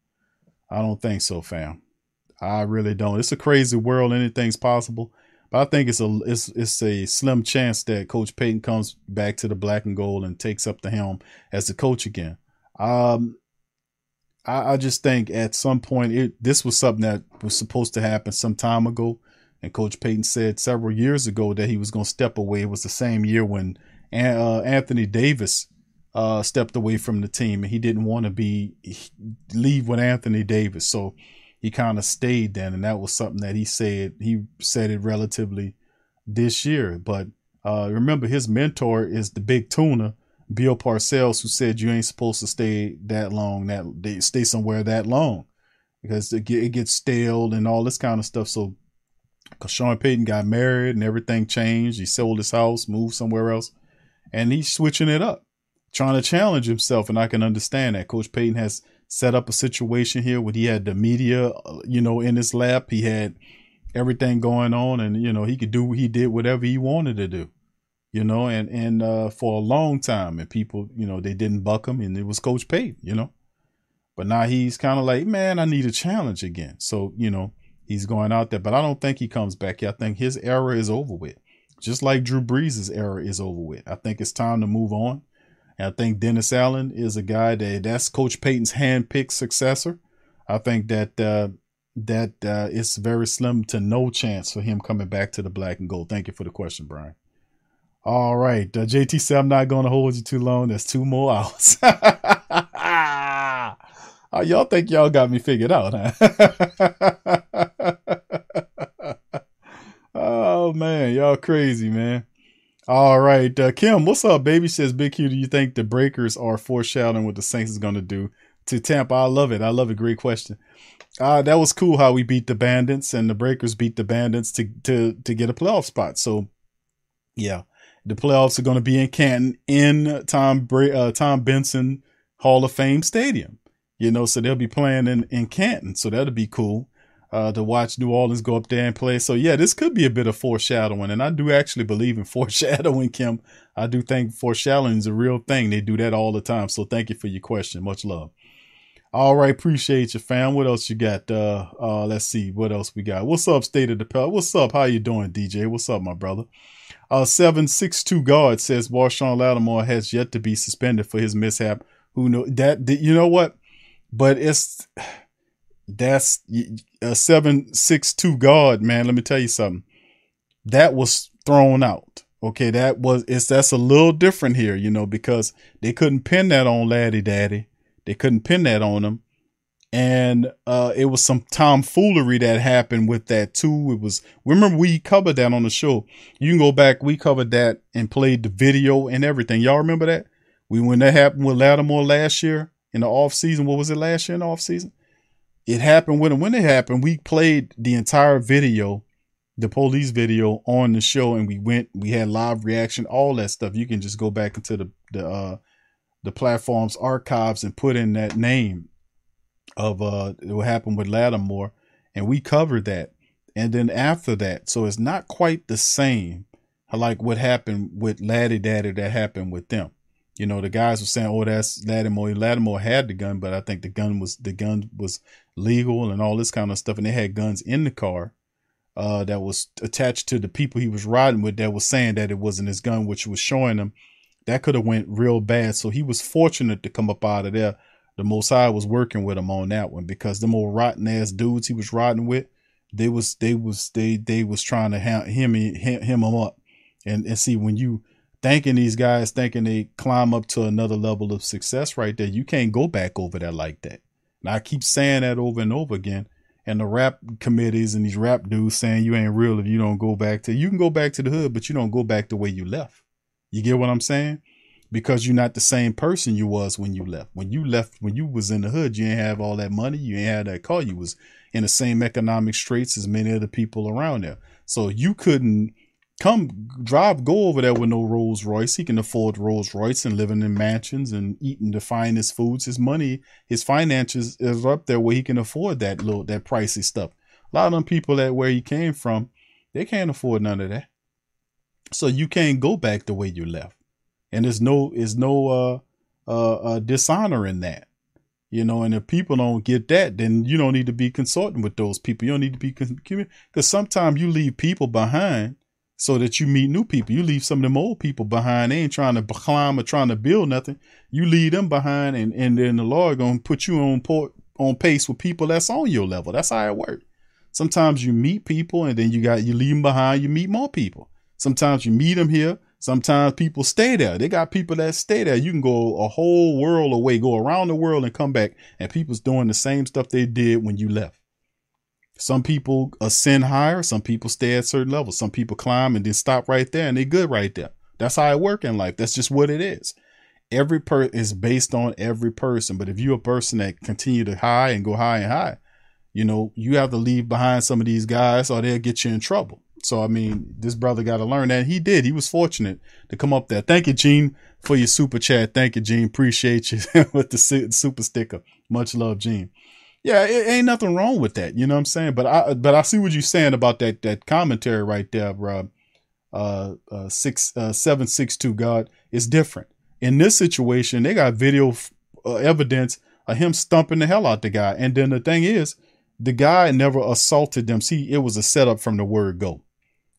I don't think so, fam. I really don't. It's a crazy world. Anything's possible. I think it's a it's it's a slim chance that Coach Payton comes back to the black and gold and takes up the helm as the coach again. Um, I, I just think at some point it this was something that was supposed to happen some time ago. And Coach Payton said several years ago that he was going to step away. It was the same year when uh, Anthony Davis uh, stepped away from the team, and he didn't want to be leave with Anthony Davis. So he kind of stayed then, and that was something that he said he said it relatively this year. But uh, remember, his mentor is the big tuna, Bill Parcells, who said you ain't supposed to stay that long, that stay somewhere that long because it, it gets stale and all this kind of stuff. So, because Sean Payton got married and everything changed, he sold his house, moved somewhere else, and he's switching it up, trying to challenge himself. And I can understand that. Coach Payton has set up a situation here where he had the media, uh, you know, in his lap. He had everything going on, and you know, he could do he did whatever he wanted to do you know, and and uh, for a long time, and people, you know, they didn't buck him, and it was Coach Payton, you know. But now he's kind of like, man, I need a challenge again. So you know, he's going out there, but I don't think he comes back. I think his era is over with, just like Drew Brees' era is over with. I think it's time to move on. And I think Dennis Allen is a guy that that's Coach Payton's hand-picked successor. I think that uh, that uh, it's very slim to no chance for him coming back to the black and gold. Thank you for the question, Brian. All right. Uh, JT said, I'm not going to hold you too long. There's two more hours. oh, <laughs> y'all think y'all got me figured out, huh? <laughs> oh, man. Y'all crazy, man. All right. Uh, Kim, what's up, baby? Says, Big Q, do you think the Breakers are foreshadowing what the Saints is going to do to Tampa? I love it. I love it. Great question. Uh, that was cool how we beat the Bandits and the Breakers beat the Bandits to, to, to get a playoff spot. So, yeah the playoffs are going to be in Canton in Tom uh, Tom Benson Hall of Fame Stadium. You know, so they'll be playing in, in Canton. So that'll be cool uh, to watch New Orleans go up there and play. So yeah, this could be a bit of foreshadowing. And I do actually believe in <laughs> foreshadowing, Kim. I do think foreshadowing is a real thing. They do that all the time. So thank you for your question. Much love. All right, appreciate you, fam. What else you got? Uh, uh, let's see what else we got. What's up, State of the Pel? What's up? How you doing, DJ? What's up, my brother? Uh, 762 guard says Marshon Lattimore has yet to be suspended for his mishap. Who know that? You know what? But it's that's a 762 guard, man. Let me tell you something. That was thrown out. Okay, that was it's that's a little different here, you know, because they couldn't pin that on Laddie Daddy they couldn't pin that on him. And uh, it was some tomfoolery that happened with that too. It was remember we covered that on the show. You can go back, we covered that and played the video and everything. Y'all remember that? We when that happened with Lattimore last year in the off season. What was it last year in the off season? It happened when when it happened. We played the entire video, the police video on the show, and we went. We had live reaction, all that stuff. You can just go back into the the uh, the platform's archives and put in that name of uh what happened with Lattimore, and we covered that. And then after that, so it's not quite the same like what happened with Laddie Daddy that happened with them. You know, the guys were saying, "Oh, that's Lattimore." Lattimore had the gun, but I think the gun was the gun was legal and all this kind of stuff, and they had guns in the car uh, that was attached to the people he was riding with. That was saying that it wasn't his gun, which was showing them that could have went real bad. So he was fortunate to come up out of there. The Mossad was working with him on that one because the more rotten ass dudes he was riding with, they was they was they they was trying to ha- him him him up, and and see when you thanking these guys thinking they climb up to another level of success right there, you can't go back over there like that. And I keep saying that over and over again. And the rap committees and these rap dudes saying you ain't real if you don't go back to you can go back to the hood, but you don't go back the way you left. You get what I'm saying? Because you're not the same person you was when you left. When you left, when you was in the hood, you ain't have all that money. You ain't had that car. You was in the same economic straits as many other people around there. So you couldn't come drive, go over there with no Rolls Royce. He can afford Rolls Royce and living in mansions and eating the finest foods. His money, his finances is up there where he can afford that little, that pricey stuff. A lot of them people that where he came from, they can't afford none of that. So you can't go back the way you left. And there's no, is no, uh, uh, uh, dishonor in that, you know, and if people don't get that, then you don't need to be consulting with those people. You don't need to be, because sometimes you leave people behind so that you meet new people. You leave some of them old people behind. They ain't trying to climb or trying to build nothing. You leave them behind and, and then the Lord to put you on port, on pace with people that's on your level. That's how it works. Sometimes you meet people and then you got, you leave them behind, you meet more people. Sometimes you meet them here. Sometimes people stay there. They got people that stay there. You can go a whole world away, go around the world and come back, and people's doing the same stuff they did when you left. Some people ascend higher, some people stay at certain levels, some people climb and then stop right there and they're good right there. That's how it work in life. That's just what it is. Every per is based on every person. But if you're a person that continue to high and go high and high, you know, you have to leave behind some of these guys or they'll get you in trouble. So I mean, this brother got to learn that. He did. He was fortunate to come up there. Thank you, Gene, for your super chat. Thank you, Gene. Appreciate you <laughs> with the super sticker. Much love, Gene. Yeah, it ain't nothing wrong with that. You know what I'm saying? But I but I see what you're saying about that that commentary right there, bro. Uh, uh, six uh, seven six two God is different. In this situation, they got video uh, evidence of him stumping the hell out the guy. And then the thing is, the guy never assaulted them. See, it was a setup from the word go.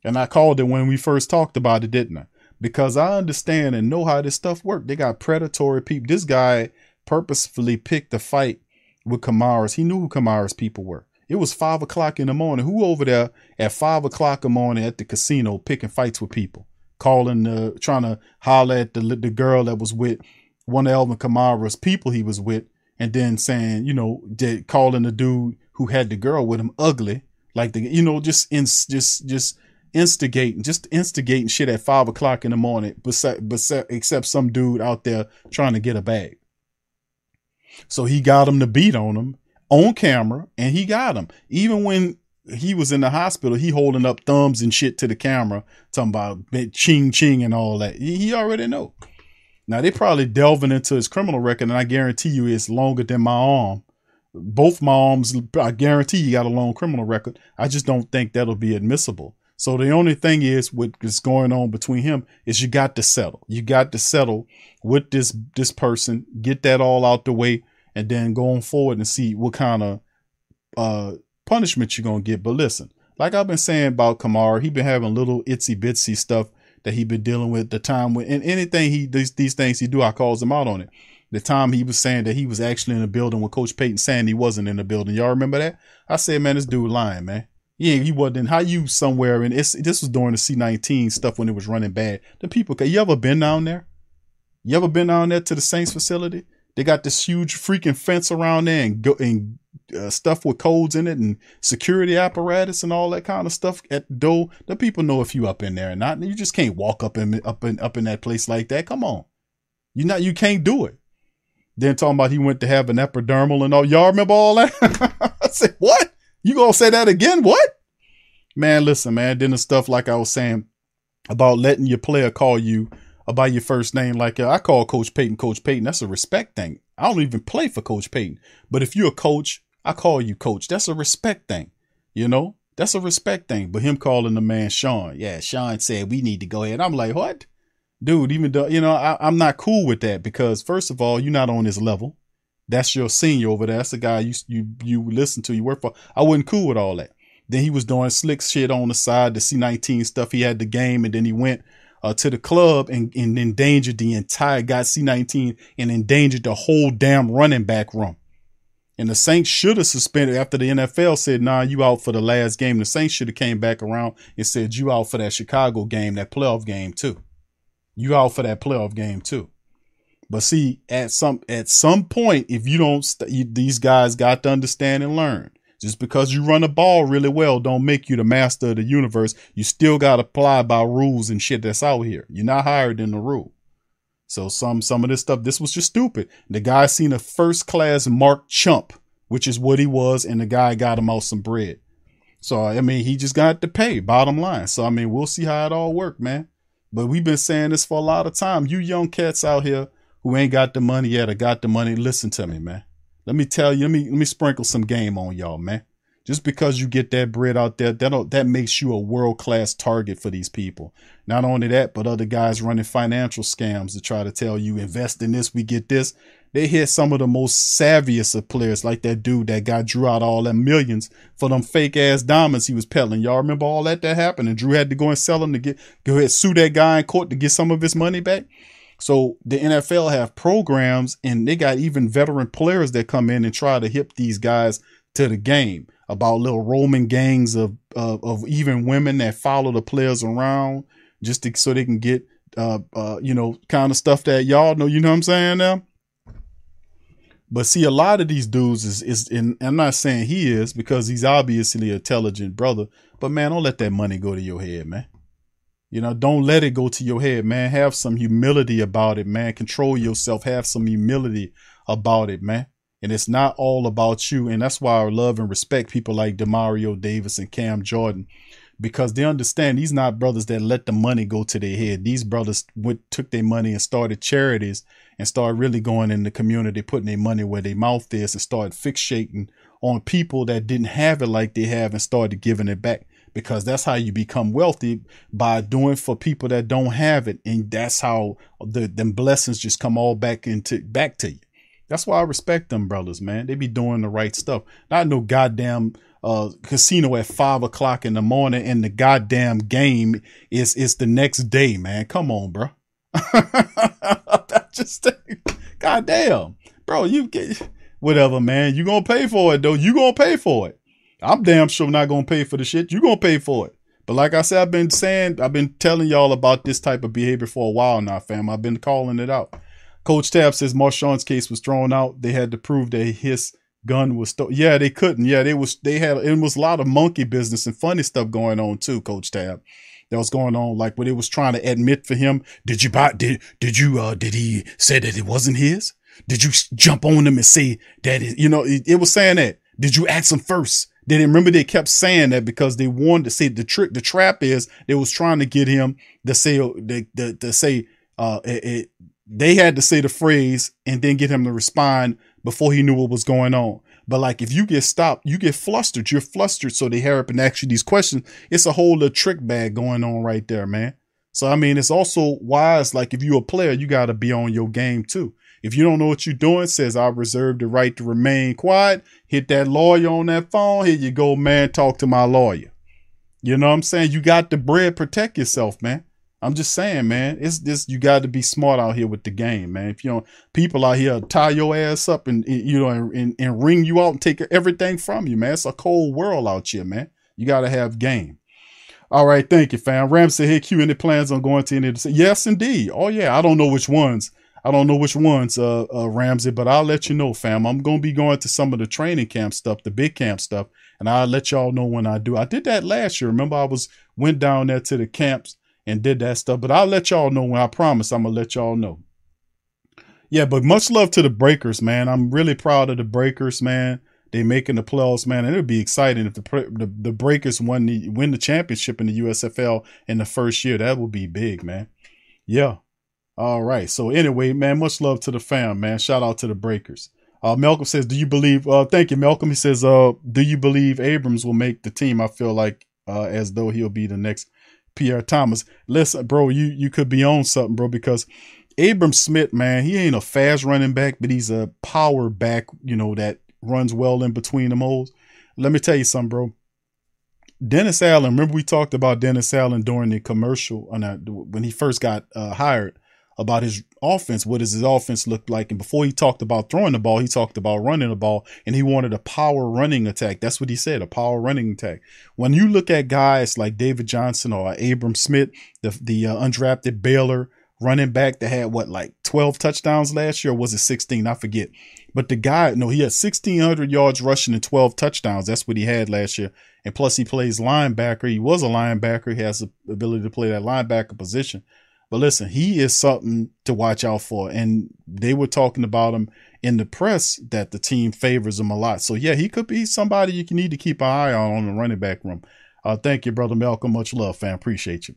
And I called it when we first talked about it, didn't I? Because I understand and know how this stuff works. They got predatory people. This guy purposefully picked the fight with Kamara's. He knew who Kamara's people were. It was five o'clock in the morning. Who over there at five o'clock in the morning at the casino picking fights with people, calling the, trying to holler at the the girl that was with one of Alvin Kamara's people he was with, and then saying, you know, calling the dude who had the girl with him ugly, like the, you know, just in, just just instigating, just instigating shit at five o'clock in the morning, but except some dude out there trying to get a bag. So he got him to beat on him on camera and he got him. Even when he was in the hospital, he holding up thumbs and shit to the camera, talking about ching ching and all that. He already know. Now they probably delving into his criminal record, and I guarantee you it's longer than my arm. Both my arms, I guarantee you got a long criminal record. I just don't think that'll be admissible. So the only thing is what is going on between him is you got to settle. You got to settle with this this person, get that all out the way, and then going forward and see what kind of uh punishment you're gonna get. But listen, like I've been saying about Kamara, he been having little itsy bitsy stuff that he been dealing with the time with and anything he these these things he do, I calls him out on it. The time he was saying that he was actually in the building with Coach Payton saying he wasn't in the building. Y'all remember that? I said, man, this dude lying, man. Yeah, he wasn't. How you somewhere? And it's this was during the C nineteen stuff when it was running bad. The people, you ever been down there? You ever been down there to the Saints facility? They got this huge freaking fence around there and go and uh, stuff with codes in it and security apparatus and all that kind of stuff at the door. The people know if you up in there or not. You just can't walk up in up in up in that place like that. Come on, you not you can't do it. Then talking about he went to have an epidermal and all. Y'all remember all that? <laughs> I said what? You gonna say that again? What? Man, listen, man. Then the stuff like I was saying about letting your player call you by your first name. Like uh, I call Coach Payton Coach Payton. That's a respect thing. I don't even play for Coach Payton. But if you're a coach, I call you coach. That's a respect thing. You know? That's a respect thing. But him calling the man Sean. Yeah, Sean said we need to go ahead. I'm like, what? Dude, even though, you know, I, I'm not cool with that because first of all, you're not on his level. That's your senior over there. That's the guy you you you listen to, you work for. I wasn't cool with all that. Then he was doing slick shit on the side, the C19 stuff. He had the game, and then he went uh, to the club and, and endangered the entire got C19 and endangered the whole damn running back room. And the Saints should have suspended after the NFL said, "Nah, you out for the last game." The Saints should have came back around and said, "You out for that Chicago game, that playoff game too. You out for that playoff game too." But see, at some at some point, if you don't, st- you, these guys got to understand and learn. Just because you run the ball really well, don't make you the master of the universe. You still got to apply by rules and shit that's out here. You're not higher than the rule. So some some of this stuff, this was just stupid. The guy seen a first class Mark Chump, which is what he was, and the guy got him out some bread. So I mean, he just got to pay. Bottom line. So I mean, we'll see how it all work, man. But we've been saying this for a lot of time. You young cats out here who ain't got the money yet or got the money, listen to me, man. Let me tell you, let me let me sprinkle some game on y'all, man. Just because you get that bread out there, that that makes you a world class target for these people. Not only that, but other guys running financial scams to try to tell you invest in this, we get this. They hit some of the most savviest of players, like that dude that got Drew out all them millions for them fake ass diamonds he was peddling. Y'all remember all that that happened, and Drew had to go and sell them to get go ahead sue that guy in court to get some of his money back. So the NFL have programs and they got even veteran players that come in and try to hip these guys to the game about little Roman gangs of, of, of even women that follow the players around just to, so they can get, uh, uh, you know, kind of stuff that y'all know, you know what I'm saying now? But see, a lot of these dudes is is, and I'm not saying he is because he's obviously an intelligent brother. But man, don't let that money go to your head, man. You know, don't let it go to your head, man. Have some humility about it, man. Control yourself. Have some humility about it, man. And it's not all about you. And that's why I love and respect people like Demario Davis and Cam Jordan because they understand these not brothers that let the money go to their head. These brothers went, took their money and started charities and started really going in the community, putting their money where their mouth is and started fixating on people that didn't have it like they have and started giving it back because that's how you become wealthy by doing for people that don't have it. And that's how the them blessings just come all back into back to you. That's why I respect them brothers, man. They be doing the right stuff. Not no goddamn uh, casino at five o'clock in the morning and the goddamn game is is the next day, man. Come on, bro. <laughs> just goddamn, bro. You get whatever, man. You gonna pay for it though. You gonna pay for it. I'm damn sure not gonna pay for the shit. You gonna pay for it. But like I said, I've been saying, I've been telling y'all about this type of behavior for a while now, fam. I've been calling it out. Coach Tab says Marshon's case was thrown out. They had to prove that his gun was stolen. Yeah, they couldn't. Yeah, they was they had it was a lot of monkey business and funny stuff going on too, Coach Tab. That was going on, like when it was trying to admit for him. Did you buy? Did did you? uh Did he say that it wasn't his? Did you jump on him and say that? It, you know, it, it was saying that. Did you ask him first? They didn't remember they kept saying that because they wanted to say the trick, the trap is they was trying to get him to say, the, the, to say, uh, it, it, they had to say the phrase and then get him to respond before he knew what was going on. But like if you get stopped, you get flustered. You're flustered. So they hurry up and ask you these questions. It's a whole little trick bag going on right there, man. So I mean, it's also wise. Like if you're a player, you got to be on your game too. If you don't know what you're doing, says I reserve the right to remain quiet. Hit that lawyer on that phone. Here you go, man. Talk to my lawyer. You know what I'm saying? You got the bread. Protect yourself, man. I'm just saying, man. It's this. You got to be smart out here with the game, man. If you don't, people out here tie your ass up and, you know and, and, ring you out and take everything from you, man. It's a cold world out here, man. You got to have game. All right, thank you, fam. Ram said, "Hey, Q, any plans on going to any?" Yes, indeed. Oh yeah, I don't know which ones. I don't know which ones, uh, uh, Ramsey, but I'll let you know, fam. I'm gonna be going to some of the training camp stuff, the big camp stuff, and I'll let y'all know when I do. I did that last year. Remember, I was went down there to the camps and did that stuff, but I'll let y'all know when I promise. I'm gonna let y'all know. Yeah, but much love to the Breakers, man. I'm really proud of the Breakers, man. They making the playoffs, man, and it would be exciting if the, the the Breakers won the win the championship in the USFL in the first year. That would be big, man. Yeah. All right. So anyway, man, much love to the fam, man. Shout out to the Breakers. Uh, Malcolm says, "Do you believe?" Uh, thank you, Malcolm. He says, "Uh, do you believe Abrams will make the team?" I feel like uh, as though he'll be the next Pierre Thomas. Listen, bro, you you could be on something, bro, because Abram Smith, man, he ain't a fast running back, but he's a power back. You know that runs well in between the holes. Let me tell you something, bro. Dennis Allen. Remember we talked about Dennis Allen during the commercial uh, when he first got uh, hired about his offense. What does his offense look like? And before he talked about throwing the ball, he talked about running the ball and he wanted a power running attack. That's what he said, a power running attack. When you look at guys like David Johnson or Abram Smith, the, the uh, undrafted Baylor running back that had what, like 12 touchdowns last year? was it 16? I forget. But the guy, no, he had 1600 yards rushing and 12 touchdowns. That's what he had last year. And plus he plays linebacker. He was a linebacker. He has the ability to play that linebacker position. But listen, he is something to watch out for. And they were talking about him in the press that the team favors him a lot. So yeah, he could be somebody you can need to keep an eye on on the running back room. Uh, thank you, brother Malcolm. Much love, fam. Appreciate you.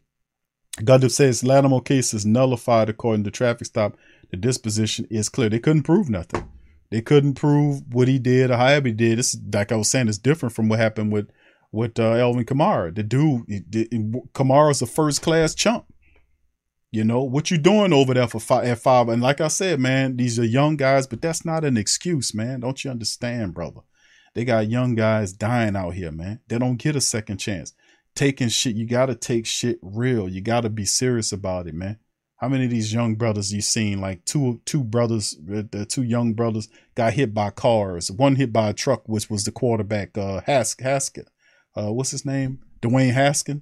Gundam says Lattimore case is nullified according to traffic stop. The disposition is clear. They couldn't prove nothing. They couldn't prove what he did or however he did. It's like I was saying, it's different from what happened with with uh, Alvin Kamara. The dude, Kamara's a first class chump. You know what you doing over there for five at five? And like I said, man, these are young guys, but that's not an excuse, man. Don't you understand, brother? They got young guys dying out here, man. They don't get a second chance. Taking shit, you gotta take shit real. You gotta be serious about it, man. How many of these young brothers you seen? Like two two brothers, the two young brothers got hit by cars. One hit by a truck, which was the quarterback, uh, Hask Haskin. Uh, what's his name? Dwayne Haskin.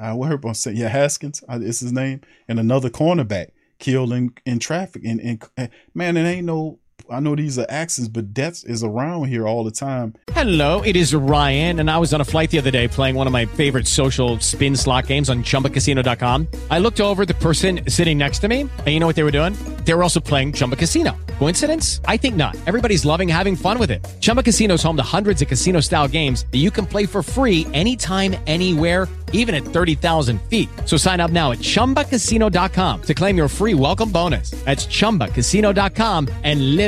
I heard on say yeah Haskins uh, is his name, and another cornerback killed in, in traffic. And, and uh, man, it ain't no I know these are accidents, but death is around here all the time. Hello, it is Ryan, and I was on a flight the other day playing one of my favorite social spin slot games on ChumbaCasino.com. I looked over the person sitting next to me, and you know what they were doing? They were also playing Chumba Casino. Coincidence? I think not. Everybody's loving having fun with it. Chumba Casino is home to hundreds of casino-style games that you can play for free anytime, anywhere, even at thirty thousand feet. So sign up now at ChumbaCasino.com to claim your free welcome bonus. That's ChumbaCasino.com and live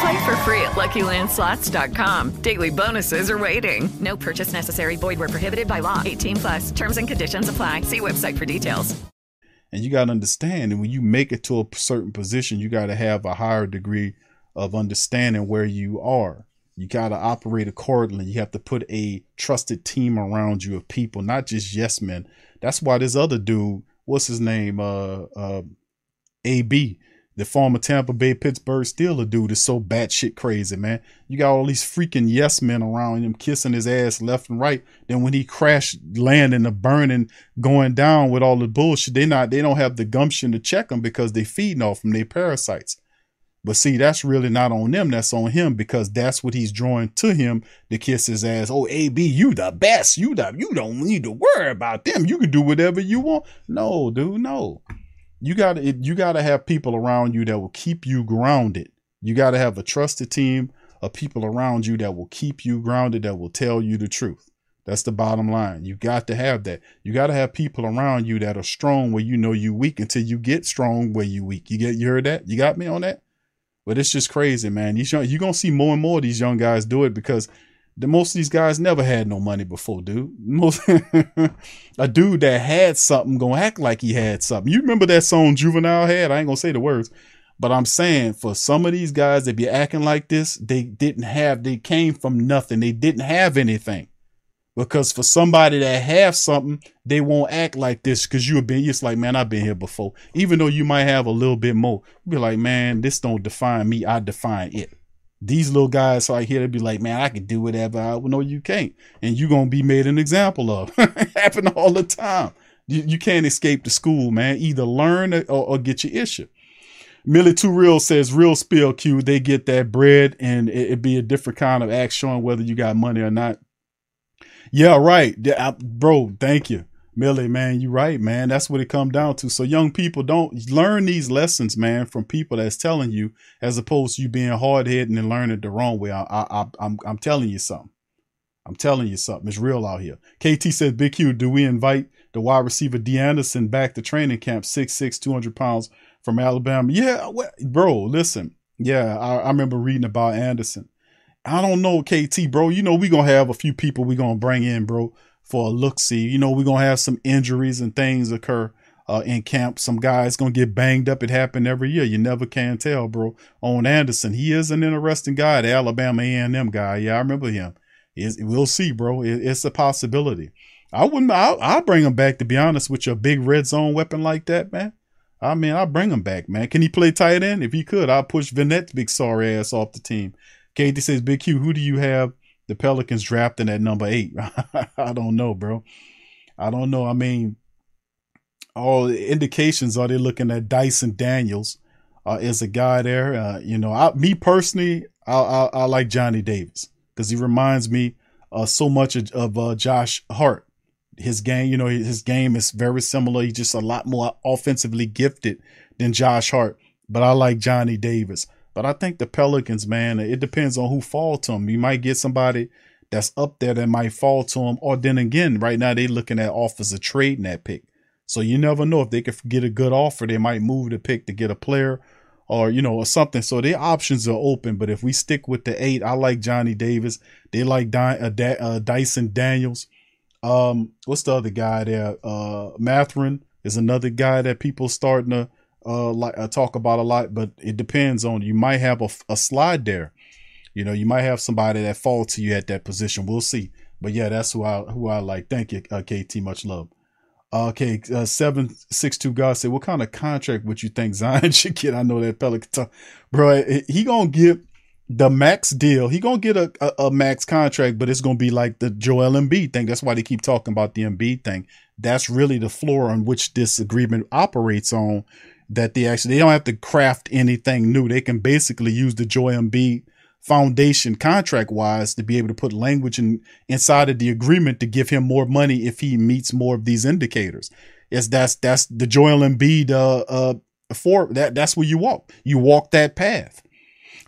Play for free at LuckyLandSlots.com. Daily bonuses are waiting. No purchase necessary. Void where prohibited by law. 18 plus. Terms and conditions apply. See website for details. And you got to understand, and when you make it to a certain position, you got to have a higher degree of understanding where you are. You got to operate accordingly. You have to put a trusted team around you of people, not just yes men. That's why this other dude, what's his name? Uh, uh, AB, the former Tampa Bay Pittsburgh Steeler dude is so batshit crazy, man. You got all these freaking yes men around him kissing his ass left and right. Then when he crashed, landing, the burning, going down with all the bullshit, they not they don't have the gumption to check him because they feeding off from their parasites. But see, that's really not on them. That's on him because that's what he's drawing to him to kiss his ass. Oh, AB, you the best. You the you don't need to worry about them. You can do whatever you want. No, dude, no you gotta you gotta have people around you that will keep you grounded. You gotta have a trusted team of people around you that will keep you grounded, that will tell you the truth. That's the bottom line. You got to have that. You got to have people around you that are strong where you know you weak until you get strong where you weak. You get you heard that? You got me on that? But it's just crazy, man. You you're gonna see more and more of these young guys do it because the most of these guys never had no money before, dude. Most <laughs> a dude that had something gonna act like he had something. You remember that song Juvenile had? I ain't gonna say the words, but I'm saying for some of these guys that be acting like this, they didn't have. They came from nothing. They didn't have anything. Because for somebody that have something, they won't act like this because you've been, it's like, man, I've been here before. Even though you might have a little bit more, be like, man, this don't define me. I define it. These little guys right here, they be like, man, I can do whatever I well, no, you can't. And you're gonna be made an example of. <laughs> Happen all the time. You, you can't escape the school, man. Either learn or, or get your issue. Millie Too Real says real spill Q. They get that bread and it, it be a different kind of act showing whether you got money or not. Yeah, right. I, bro, thank you. Millie, man, you're right, man. That's what it come down to. So young people don't learn these lessons, man, from people that's telling you, as opposed to you being hard headed and learning the wrong way. I, I, I'm, I'm telling you something. I'm telling you something. It's real out here. KT says, Big Q, do we invite the wide receiver Dee Anderson back to training camp, 6'6", 200 pounds from Alabama? Yeah, well, bro, listen. Yeah, I, I remember reading about Anderson. I don't know, KT, bro. You know, we going to have a few people we going to bring in, bro for a look see. You know, we're gonna have some injuries and things occur uh, in camp. Some guys gonna get banged up. It happened every year. You never can tell, bro. On Anderson, he is an interesting guy. The Alabama A&M guy. Yeah, I remember him. It's, we'll see, bro. It, it's a possibility. I wouldn't. I'll, I'll, bring him back. To be honest, with your big red zone weapon like that, man. I mean, I'll bring him back, man. Can he play tight end? If he could, I'll push Vannett's big sorry ass off the team. Katie says, Big Q, who do you have the Pelicans drafting at number eight. <laughs> I don't know, bro. I don't know. I mean, all indications are they looking at Dyson Daniels uh, as a guy there. Uh, you know, I, me personally, I, I, I like Johnny Davis because he reminds me uh, so much of, of uh, Josh Hart. His game, you know, his game is very similar. He's just a lot more offensively gifted than Josh Hart. But I like Johnny Davis. But I think the Pelicans, man, it depends on who fall to them. You might get somebody that's up there that might fall to them. Or then again, right now they're looking at offers of trading that pick. So you never know if they could get a good offer, they might move the pick to get a player or you know or something. So their options are open. But if we stick with the eight, I like Johnny Davis. They like Dy- uh, da- uh, Dyson Daniels. Um, what's the other guy there? Uh, Mathurin is another guy that people starting to uh like uh, talk about a lot. But it depends on you. Might have a, a slide there. You know, you might have somebody that fall to you at that position. We'll see. But yeah, that's who I who I like. Thank you, uh, KT. Much love. Okay, uh, seven six two God said, "What kind of contract would you think <laughs> Zion should get?" I know that Pelican, bro. He gonna get the max deal. He gonna get a, a, a max contract, but it's gonna be like the Joel Embiid thing. That's why they keep talking about the Embiid thing. That's really the floor on which this agreement operates on. That they actually they don't have to craft anything new. They can basically use the Joel Embiid foundation contract wise to be able to put language in inside of the agreement to give him more money if he meets more of these indicators. Yes, that's that's the Joel Embiid uh uh for that that's where you walk. You walk that path.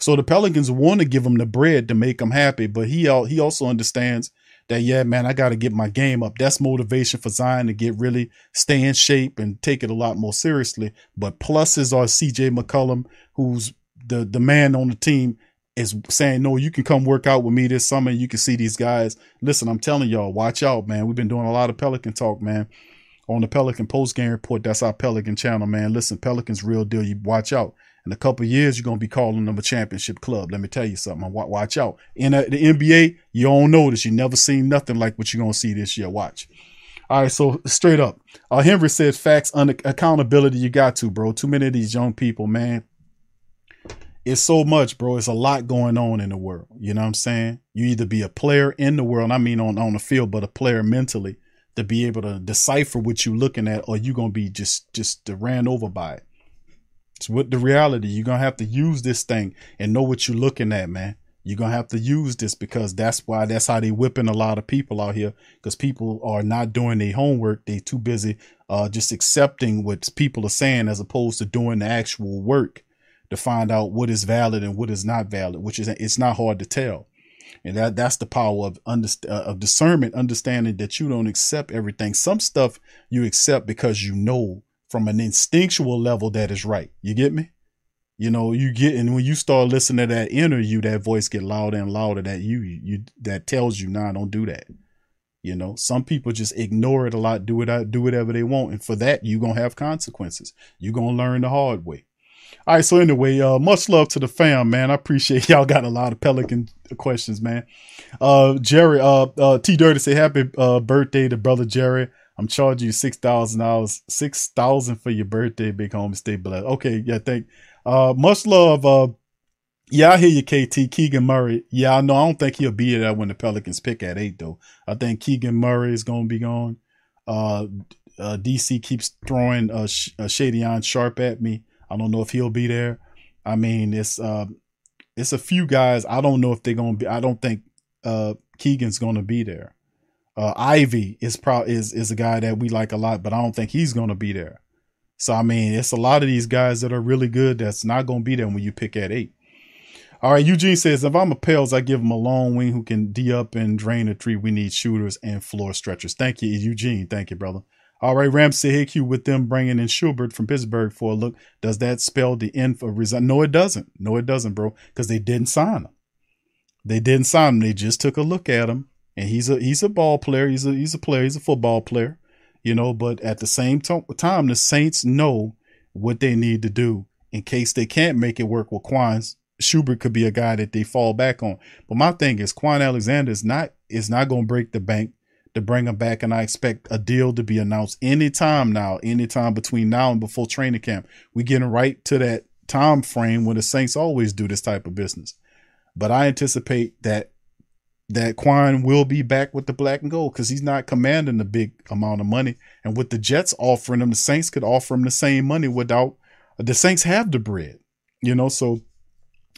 So the Pelicans want to give him the bread to make him happy, but he he also understands that yeah, man, I got to get my game up. That's motivation for Zion to get really stay in shape and take it a lot more seriously. But pluses are CJ McCollum, who's the the man on the team is saying, no, you can come work out with me this summer. You can see these guys. Listen, I'm telling y'all, watch out, man. We've been doing a lot of Pelican talk, man. On the Pelican post game report, that's our Pelican channel, man. Listen, Pelican's real deal. You watch out. In a couple years, you're gonna be calling them a championship club. Let me tell you something. Watch out. In the NBA, you don't notice. You never seen nothing like what you're gonna see this year. Watch. All right, so straight up, uh, Henry said facts, un- accountability. You got to, bro. Too many of these young people, man it's so much, bro. It's a lot going on in the world. You know what I'm saying? You either be a player in the world, I mean on, on the field, but a player mentally to be able to decipher what you're looking at, or you're gonna be just just ran over by it. It's what the reality. You're gonna have to use this thing and know what you're looking at, man. You're gonna have to use this because that's why that's how they whipping a lot of people out here. Because people are not doing their homework. They too busy uh just accepting what people are saying as opposed to doing the actual work to find out what is valid and what is not valid, which is it's not hard to tell. And that that's the power of underst- uh, of discernment, understanding that you don't accept everything. Some stuff you accept because you know from an instinctual level that is right. You get me? You know, you get and when you start listening to that inner you, that voice get louder and louder. That you you that tells you, nah, don't do that. You know, some people just ignore it a lot, do it, do whatever they want, and for that you're gonna have consequences. You're gonna learn the hard way. All right, so anyway, uh, much love to the fam, man. I appreciate <laughs> y'all got a lot of Pelican questions, man. Uh, Jerry, uh, uh, T Dirty say happy uh, birthday to brother Jerry. I'm charging you six thousand dollars, six thousand for your birthday, big home. Stay blessed. Okay, yeah, thank. Uh, much love. Uh, yeah, I hear you, KT. Keegan Murray. Yeah, I know. I don't think he'll be there when the Pelicans pick at eight, though. I think Keegan Murray is to be gone. Uh, uh, DC keeps throwing uh, Sh- uh, Shaedon Sharpe at me. I don't know if he'll be there. I mean, it's uh, it's a few guys. I don't know if they're gonna be. I don't think uh, Keegan's gonna be there. Uh, Ivey is probably is is a guy that we like a lot, but I don't think he's gonna be there. So I mean, it's a lot of these guys that are really good that's not gonna be there when you pick at eight. All right, Eugene says if I'm a Pels, I give him a long wing who can d up and drain a tree. We need shooters and floor stretchers. Thank you, Eugene. Thank you, brother. All right, Ramsey Hickey with them bringing in Schobert from Pittsburgh for a look. Does that spell the end for resign? No, it doesn't. No, it doesn't, bro, because they didn't sign him. They didn't sign him. They just took a look at him, and he's a he's a ball player. He's a he's a player. He's a football player, you know. But at the same time, the Saints know what they need to do in case they can't make it work with Kwon. Schobert could be a guy that they fall back on. But my thing is, Kwon Alexander is not is not going to break the bank to bring him back, and I expect a deal to be announced anytime now, anytime between now and before training camp. We getting right to that time frame when the Saints always do this type of business. But I anticipate that that Kwon will be back with the black and gold because he's not commanding a big amount of money. And with the Jets offering him, the Saints could offer him the same money without the Saints have the bread, you know. So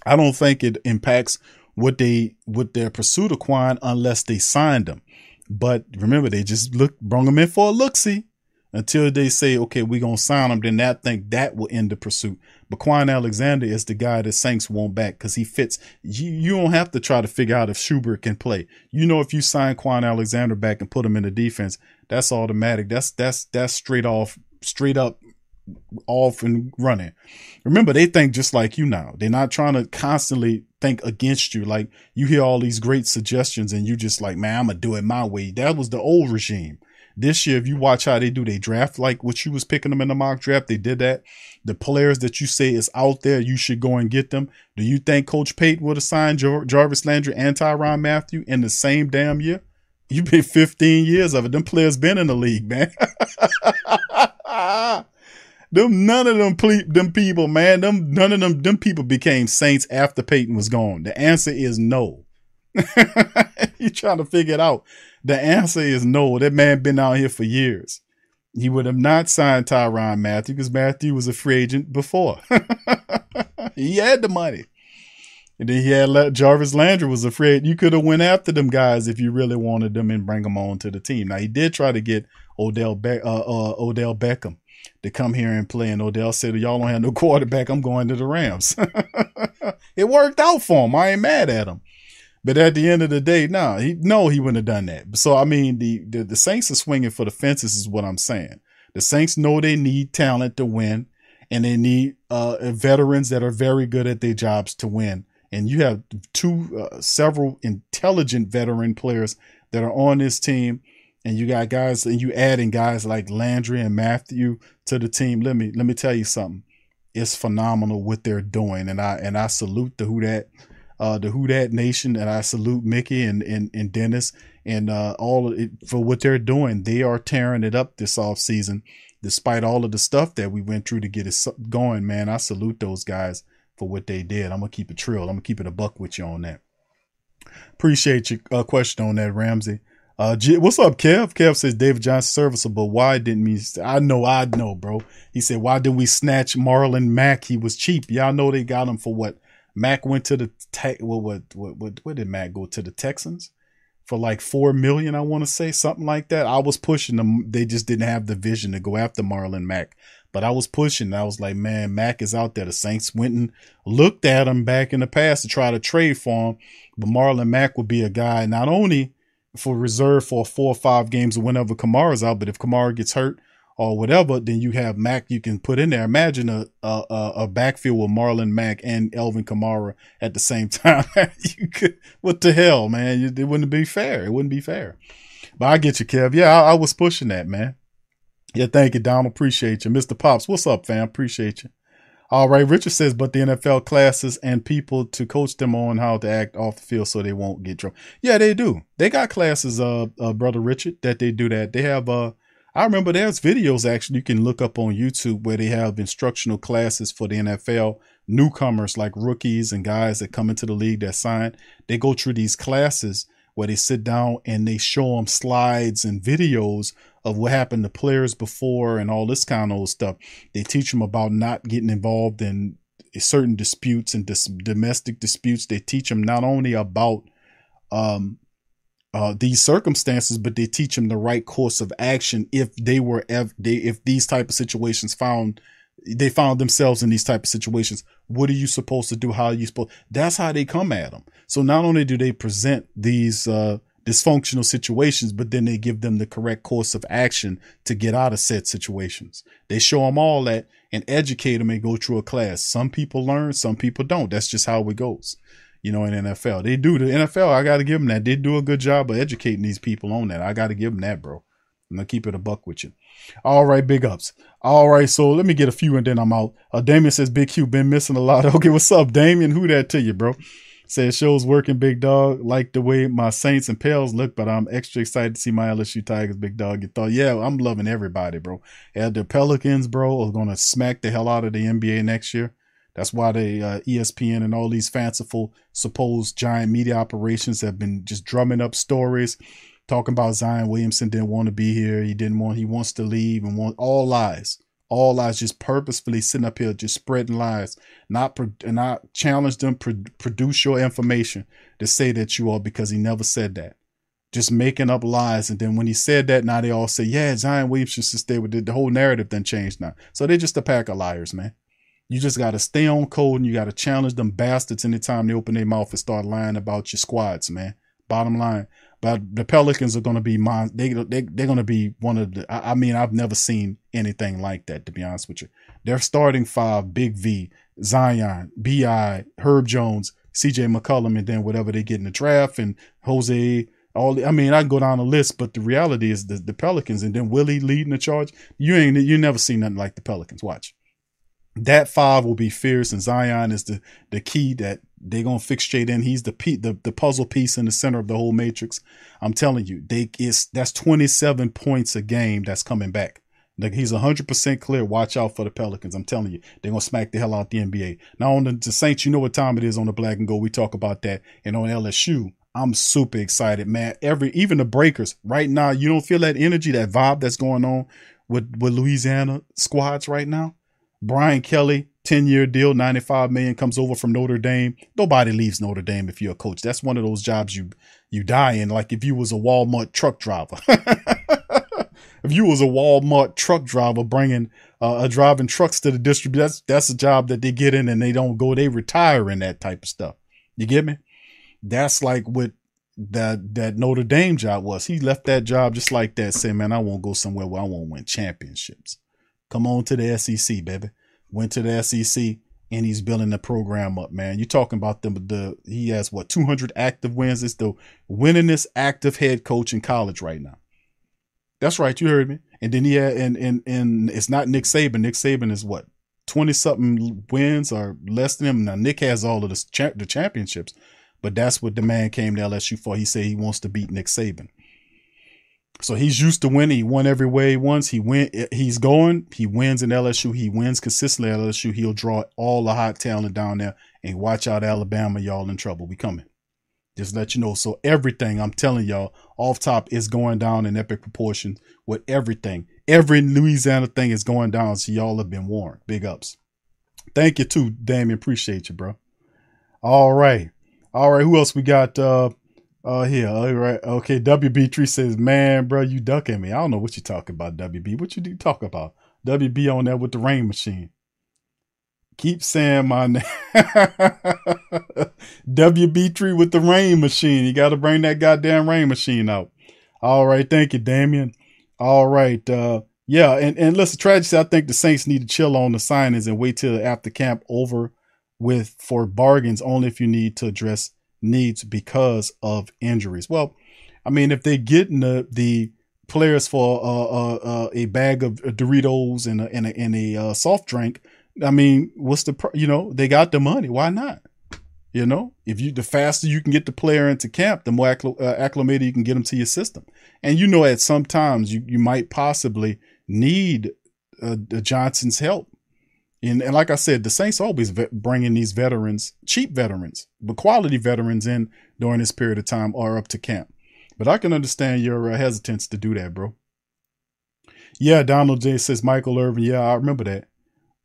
I don't think it impacts what they what their pursuit of Kwon unless they signed him. But remember, they just look brought him in for a look see. until they say, okay, we're gonna sign him, then that think that will end the pursuit. But Kwon Alexander is the guy that Saints want back because he fits. You, you don't have to try to figure out if Schobert can play. You know, if you sign Kwon Alexander back and put him in the defense, that's automatic. That's that's that's straight off, straight up off and running. Remember, they think just like you now. They're not trying to constantly think against you. Like you hear all these great suggestions and you just like, man, I'm gonna do it my way. That was the old regime. This year, if you watch how they do, they draft like what you was picking them in the mock draft. They did that. The players that you say is out there, you should go and get them. Do you think Coach Payton would have signed Jar- Jarvis Landry and Tyrann Mathieu in the same damn year? You've been 15 years of it. Them players been in the league, man. <laughs> them none of them ple- them people, man. Them none of them them people became saints after Payton was gone. The answer is no. <laughs> you trying to figure it out. The answer is no. That man been out here for years. He would have not signed Tyrann Mathieu because Mathieu was a free agent before. <laughs> he had the money. And then he had Jarvis Landry was afraid you could have went after them guys if you really wanted them and bring them on to the team. Now he did try to get Odell Be- uh, uh, Odell Beckham to come here and play, and Odell said, "Y'all don't have no <laughs> quarterback. I'm going to the Rams." <laughs> it worked out for him. I ain't mad at him. But at the end of the day, no, he no, he wouldn't have done that. So I mean, the, the the Saints are swinging for the fences, is what I'm saying. The Saints know they need talent to win, and they need uh, veterans that are very good at their jobs to win. And you have two, uh, several intelligent veteran players that are on this team, and you got guys, and you adding guys like Landry and Mathieu to the team. Let me let me tell you something. It's phenomenal what they're doing, and I and I salute the who that uh, the Who Dat Nation, and I salute Mickey and and, and Dennis and uh, all it, for what they're doing. They are tearing it up this off season, despite all of the stuff that we went through to get it going. Man, I salute those guys for what they did. I'm gonna keep it trill. I'm gonna keep it a buck with you on that. Appreciate your uh, question on that, Ramsey. Uh, G- what's up, Kev? Kev says David Johnson serviceable. Why didn't we? I know, I know, bro. He said, why didn't we snatch Marlon Mack? He was cheap. Y'all know they got him for what? Mack went to the tech. What, what, what, what, where did Mack go to the Texans for like four million? I want to say something like that. I was pushing them. They just didn't have the vision to go after Marlon Mack. But I was pushing. I was like, man, Mack is out there. The Saints went and looked at him back in the past to try to trade for him. But Marlon Mack would be a guy not only for reserve for four or five games or whenever Kamara's out, but if Kamara gets hurt, or whatever, then you have Mack you can put in there. Imagine a a, a backfield with Marlon Mack and Alvin Kamara at the same <laughs> time. you could, what the hell, man? It wouldn't be fair. It wouldn't be fair. But I get you, Kev. Yeah, I, I was pushing that, man. Yeah, thank you, Donald. Appreciate you. Mr. Pops, what's up, fam? Appreciate you. All right, Richard says, but the NFL classes and people to coach them on how to act off the field so they won't get drunk. Yeah, they do. They got classes, uh, uh brother Richard, that they do that. They have, uh, I remember there's videos actually you can look up on YouTube where they have instructional classes for the NFL newcomers like rookies and guys that come into the league that sign. They go through these classes where they sit down and they show them slides and videos of what happened to players before and all this kind of stuff. They teach them about not getting involved in certain disputes and dis- domestic disputes. They teach them not only about um, uh, these circumstances, but they teach them the right course of action if they were ev- they if these type of situations found they found themselves in these type of situations. What are you supposed to do? How are you supposed? That's how they come at them. So not only do they present these uh, dysfunctional situations, but then they give them the correct course of action to get out of said situations. They show them all that and educate them and go through a class. Some people learn, some people don't. That's just how it goes you know, in NFL. They do the NFL. I got to give them that. They do a good job of educating these people on that. I got to give them that, bro. I'm gonna keep it a buck with you. All right, big ups. All right, so let me get a few and then I'm out. Uh, Damien says, Big Q been missing a lot. <laughs> Okay, what's up, Damien? Who that to you, bro? Says show's working, big dog. Like the way my Saints and Pels look, but I'm extra excited to see my LSU Tigers, big dog. You thought, yeah, I'm loving everybody, bro. And the Pelicans, bro, are gonna smack the hell out of the NBA next year. That's why the uh, ESPN and all these fanciful supposed giant media operations have been just drumming up stories, talking about Zion Williamson didn't want to be here. He didn't want. He wants to leave and want all lies. All lies, just purposefully sitting up here, just spreading lies. Not pro- not challenge them. Pro- produce your information to say that you are because he never said that. just making up lies. And then when he said that, now they all say, yeah, Zion Williamson should stay with it. The whole narrative then changed now. So they're just a pack of liars, man. You just got to stay on code and you got to challenge them bastards anytime they open their mouth and start lying about your squads, man. Bottom line. But the Pelicans are going to be mon- they they they're going to be one of the. I, I mean, I've never seen anything like that. To be honest with you, they're starting five: Big V, Zion, Bi, Herb Jones, C.J. McCollum, and then whatever they get in the draft, and Jose. All I mean, I can go down the list, but the reality is the, the Pelicans, and then Willie leading the charge. You ain't you never seen nothing like the Pelicans. Watch that five will be fierce, and Zion is the the key that they're gonna fixate in. He's the pe- the the puzzle piece in the center of the whole matrix. I'm telling you, they is that's 27 points a game that's coming back. Like he's 100% clear. Watch out for the Pelicans. I'm telling you, they're gonna smack the hell out the NBA. Now on the, the Saints, you know what time it is on the Black and Gold. We talk about that, and on LSU. I'm super excited, man. Every even the Breakers right now, you don't feel that energy, that vibe that's going on with with Louisiana squads right now. Brian Kelly, 10 year deal, 95 million comes over from Notre Dame. Nobody leaves Notre Dame if you're a coach. That's one of those jobs you you die in, like if you was a Walmart truck driver. <laughs> if you was a Walmart truck driver bringing uh, driving trucks to the district, that's that's a job that they get in and they don't go. They retire in that type of stuff. You get me? That's like what that that Notre Dame job was. He left that job just like that, saying, "Man, I won't go somewhere where I won't win championships." Come on to the SEC, baby. Went to the SEC and he's building the program up, man. You're talking about the the he has what 200 active wins. It's the winningest active head coach in college right now. That's right, you heard me. And then he had and and and it's not Nick Saban. Nick Saban is what 20 something wins or less than him. Now Nick has all of the cha- the championships, but that's what the man came to LSU for. He said he wants to beat Nick Saban. So he's used to winning. He won every way he wants. He win. He's going. He wins in LSU. He wins consistently at LSU. He'll draw all the hot talent down there. And watch out, Alabama, y'all in trouble. We coming. Just let you know. So everything I'm telling y'all off top is going down in epic proportions with everything. Every Louisiana thing is going down. So y'all have been warned. Big ups. Thank you too, Damien. Appreciate you, bro. All right. All right. Who else we got? Uh, Oh, yeah, All right. Okay. WB3 says, man, bro, you ducking me. I don't know what you talking about, WB. What you do talk about? WB on there with the rain machine. Keep saying my <laughs> name. WB3 with the rain machine. You got to bring that goddamn rain machine out. All right. Thank you, Damien. All right. Uh, yeah. And, and listen, tragedy, I think the Saints need to chill on the signings and wait till after camp over with for bargains only if you need to address needs because of injuries. Well, I mean, if they get the, the players for uh, uh, uh, a bag of Doritos and a, and a, and a uh, soft drink, I mean, what's the, you know, they got the money. Why not? You know, if you, the faster you can get the player into camp, the more accl- uh, acclimated you can get them to your system. And you know, at some times you, you might possibly need uh, Johnson's help and, and like I said, the Saints always ve- bringing these veterans, cheap veterans, but quality veterans in during this period of time are up to camp. But I can understand your uh, hesitance to do that, bro. Yeah, Donald J says Michael Irvin. Yeah, I remember that.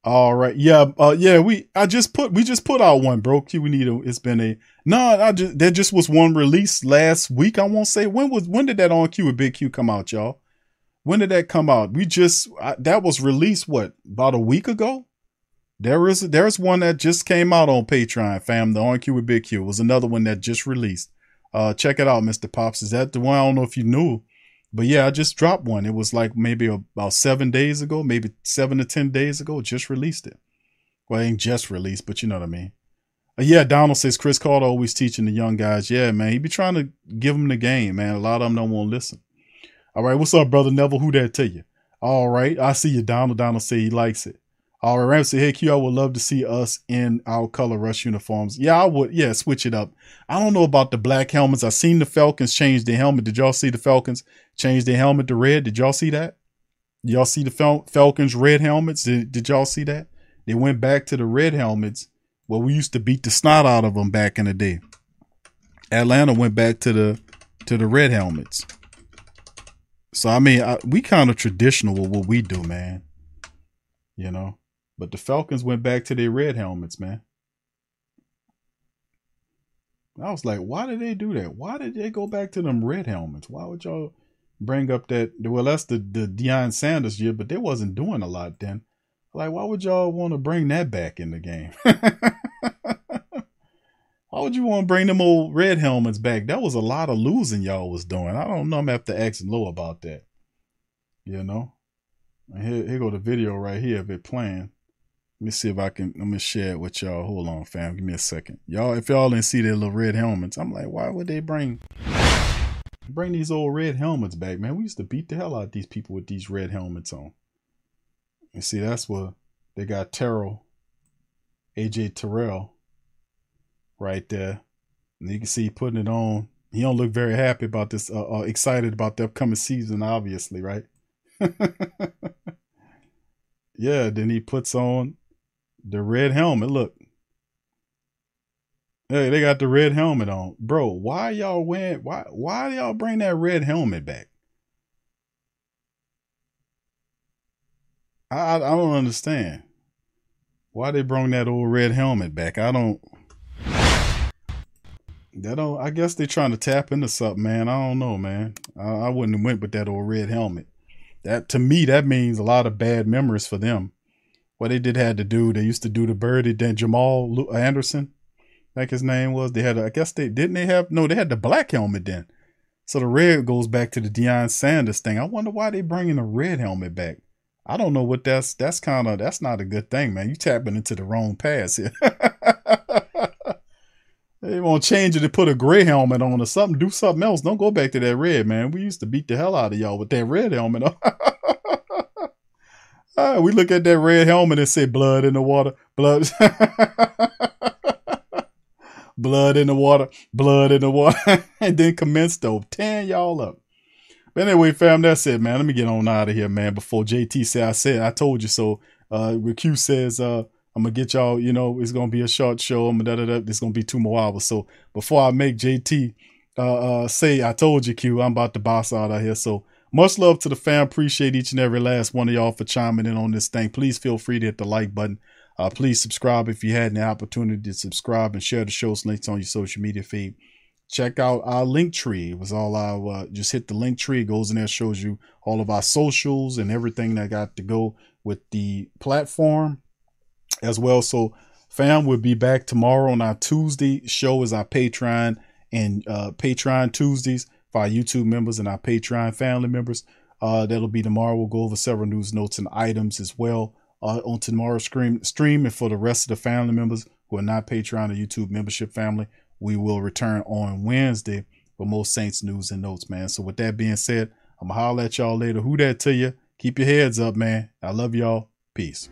All right. Yeah. Uh, yeah. We, I just put, we just put out one, bro. Q, we need a, it's been a, no, I just, there just was one release last week. I won't say when was, when did that on Q with Big Q come out, y'all? When did that come out? We just, I, that was released, what, about a week ago? There is there's one that just came out on Patreon, fam. The On Q with Big Q was another one that just released. Uh, check it out, Mr. Pops. Is that the one? I don't know if you knew, but yeah, I just dropped one. It was like maybe about seven days ago, maybe seven to ten days ago. Just released it. Well, it ain't just released, but you know what I mean. Uh, yeah, Donald says Cris Carter always teaching the young guys. Yeah, man, he be trying to give them the game, man. A lot of them don't want to listen. All right, what's up, brother Neville? Who that to you? All right, I see you, Donald. Donald say he likes it. All right, Ramsey, hey Q, I would love to see us in our color rush uniforms. Yeah, I would. Yeah, switch it up. I don't know about the black helmets. I seen the Falcons change their helmet. Did y'all see the Falcons change their helmet to red? Did y'all see that? Y'all see the Fal- Falcons red helmets? Did, did y'all see that? They went back to the red helmets. Well, we used to beat the snot out of them back in the day. Atlanta went back to the to the red helmets. So I mean, I, we kind of traditional with what we do, man. You know. But the Falcons went back to their red helmets, man. I was like, why did they do that? Why did they go back to them red helmets? Why would y'all bring up that? Well, that's the the Deion Sanders year, but they wasn't doing a lot then. Like, why would y'all want to bring that back in the game? <laughs> why would you want to bring them old red helmets back? That was a lot of losing y'all was doing. I don't know. I'm have to ask Low about that. You know. Here, here go the video right here of it playing. Let me see if I can. Let me share it with y'all. Hold on, fam. Give me a second, y'all. If y'all didn't see their little red helmets, I'm like, why would they bring bring these old red helmets back, man? We used to beat the hell out of these people with these red helmets on. And see, that's what they got. Terrell, AJ Terrell, right there, and you can see putting it on. He don't look very happy about this. Uh, uh, excited about the upcoming season, obviously, right? <laughs> yeah. Then he puts on the red helmet. Look. Hey, they got the red helmet on. Bro, why y'all wearing why why y'all bring that red helmet back? I I, don't understand. Why they bring that old red helmet back? I don't that don't I guess they trying to tap into something, man. I don't know, man. I, I wouldn't have went with that old red helmet. That to me, that means a lot of bad memories for them what they did had to do. They used to do the birdie. Then Jamal uh, Anderson, like his name was. They had, a, I guess they didn't they have no. They had the black helmet then. So the red goes back to the Deion Sanders thing. I wonder why they bringing the red helmet back. I don't know what that's. That's kind of that's not a good thing, man. You tapping into the wrong pass here. <laughs> they want to change it and put a gray helmet on or something. Do something else. Don't go back to that red, man. We used to beat the hell out of y'all with that red helmet on. <laughs> Uh, we look at that red helmet and say blood in the water, blood, <laughs> blood in the water, blood in the water, <laughs> and then commence to tan y'all up. But anyway, fam, that's it, man. Let me get on out of here, man. Before JT say I said I told you so. Uh, Q says uh, I'm gonna get y'all. You know, it's gonna be a short show. I'm da da da. It's gonna be two more hours. So before I make JT uh, uh, say I told you, Q, I'm about to boss out of here. So much love to the fam. Appreciate each and every last one of y'all for chiming in on this thing. Please feel free to hit the like button. Uh, please subscribe if you had the opportunity to subscribe and share the show's links on your social media feed. Check out our link tree. It was all our uh, just hit the link tree. It goes in there, shows you all of our socials and everything that got to go with the platform as well. So, fam, we'll be back tomorrow on our Tuesday show is our Patreon and uh, Patreon Tuesdays for our YouTube members and our Patreon family members. Uh, that'll be tomorrow. We'll go over several news notes and items as well uh, on tomorrow's stream, stream. And for the rest of the family members who are not Patreon or YouTube membership family, we will return on Wednesday for most Saints news and notes, man. So with that being said, I'm gonna holler at y'all later. Who that to you? Keep your heads up, man. I love y'all. Peace.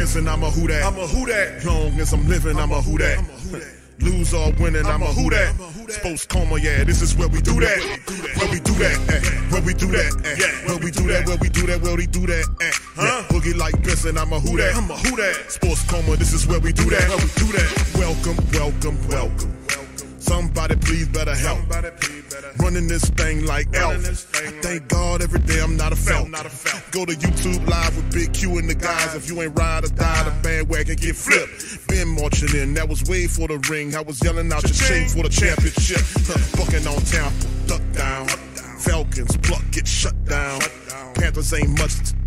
Benson, I'm a who that. I'm a who that. Long as I'm living, I'm a who that. Lose or winning, I'm a who that. Sports coma, yeah, this is where we do that. Where we do that, where we do that, eh. where we do that, where we do that, where we do that, eh. Huh? Boogie like Benson, I'm a who that. I'm a who that. Sports coma, this is where we do that. Where we do that. Welcome, welcome, welcome. Somebody please better help. Running this thing like elf. I thank God every day I'm not a felt. Go to YouTube live with Big Q and the guys. If you ain't ride or die, the bandwagon get flipped. Been marching in, that was way for the ring. I was yelling out your shame for the championship. Bucking on town, duck down. Falcons pluck, get shut down. Panthers ain't much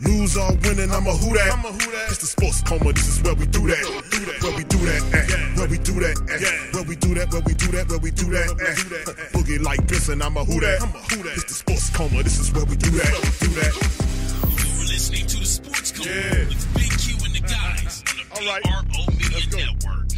Lose or winning, I'm a who that. It's the sports coma, this is where we do that. Where we do that, eh. Where we do that, eh. Where we do that, where we do that, where we do that, eh. Boogie like Benson, I'm a who that. I'm a who that. It's the sports coma, this is where we do that. Do that. You're listening to the Sports Coma with Big Q and the guys on the PRO Media Network.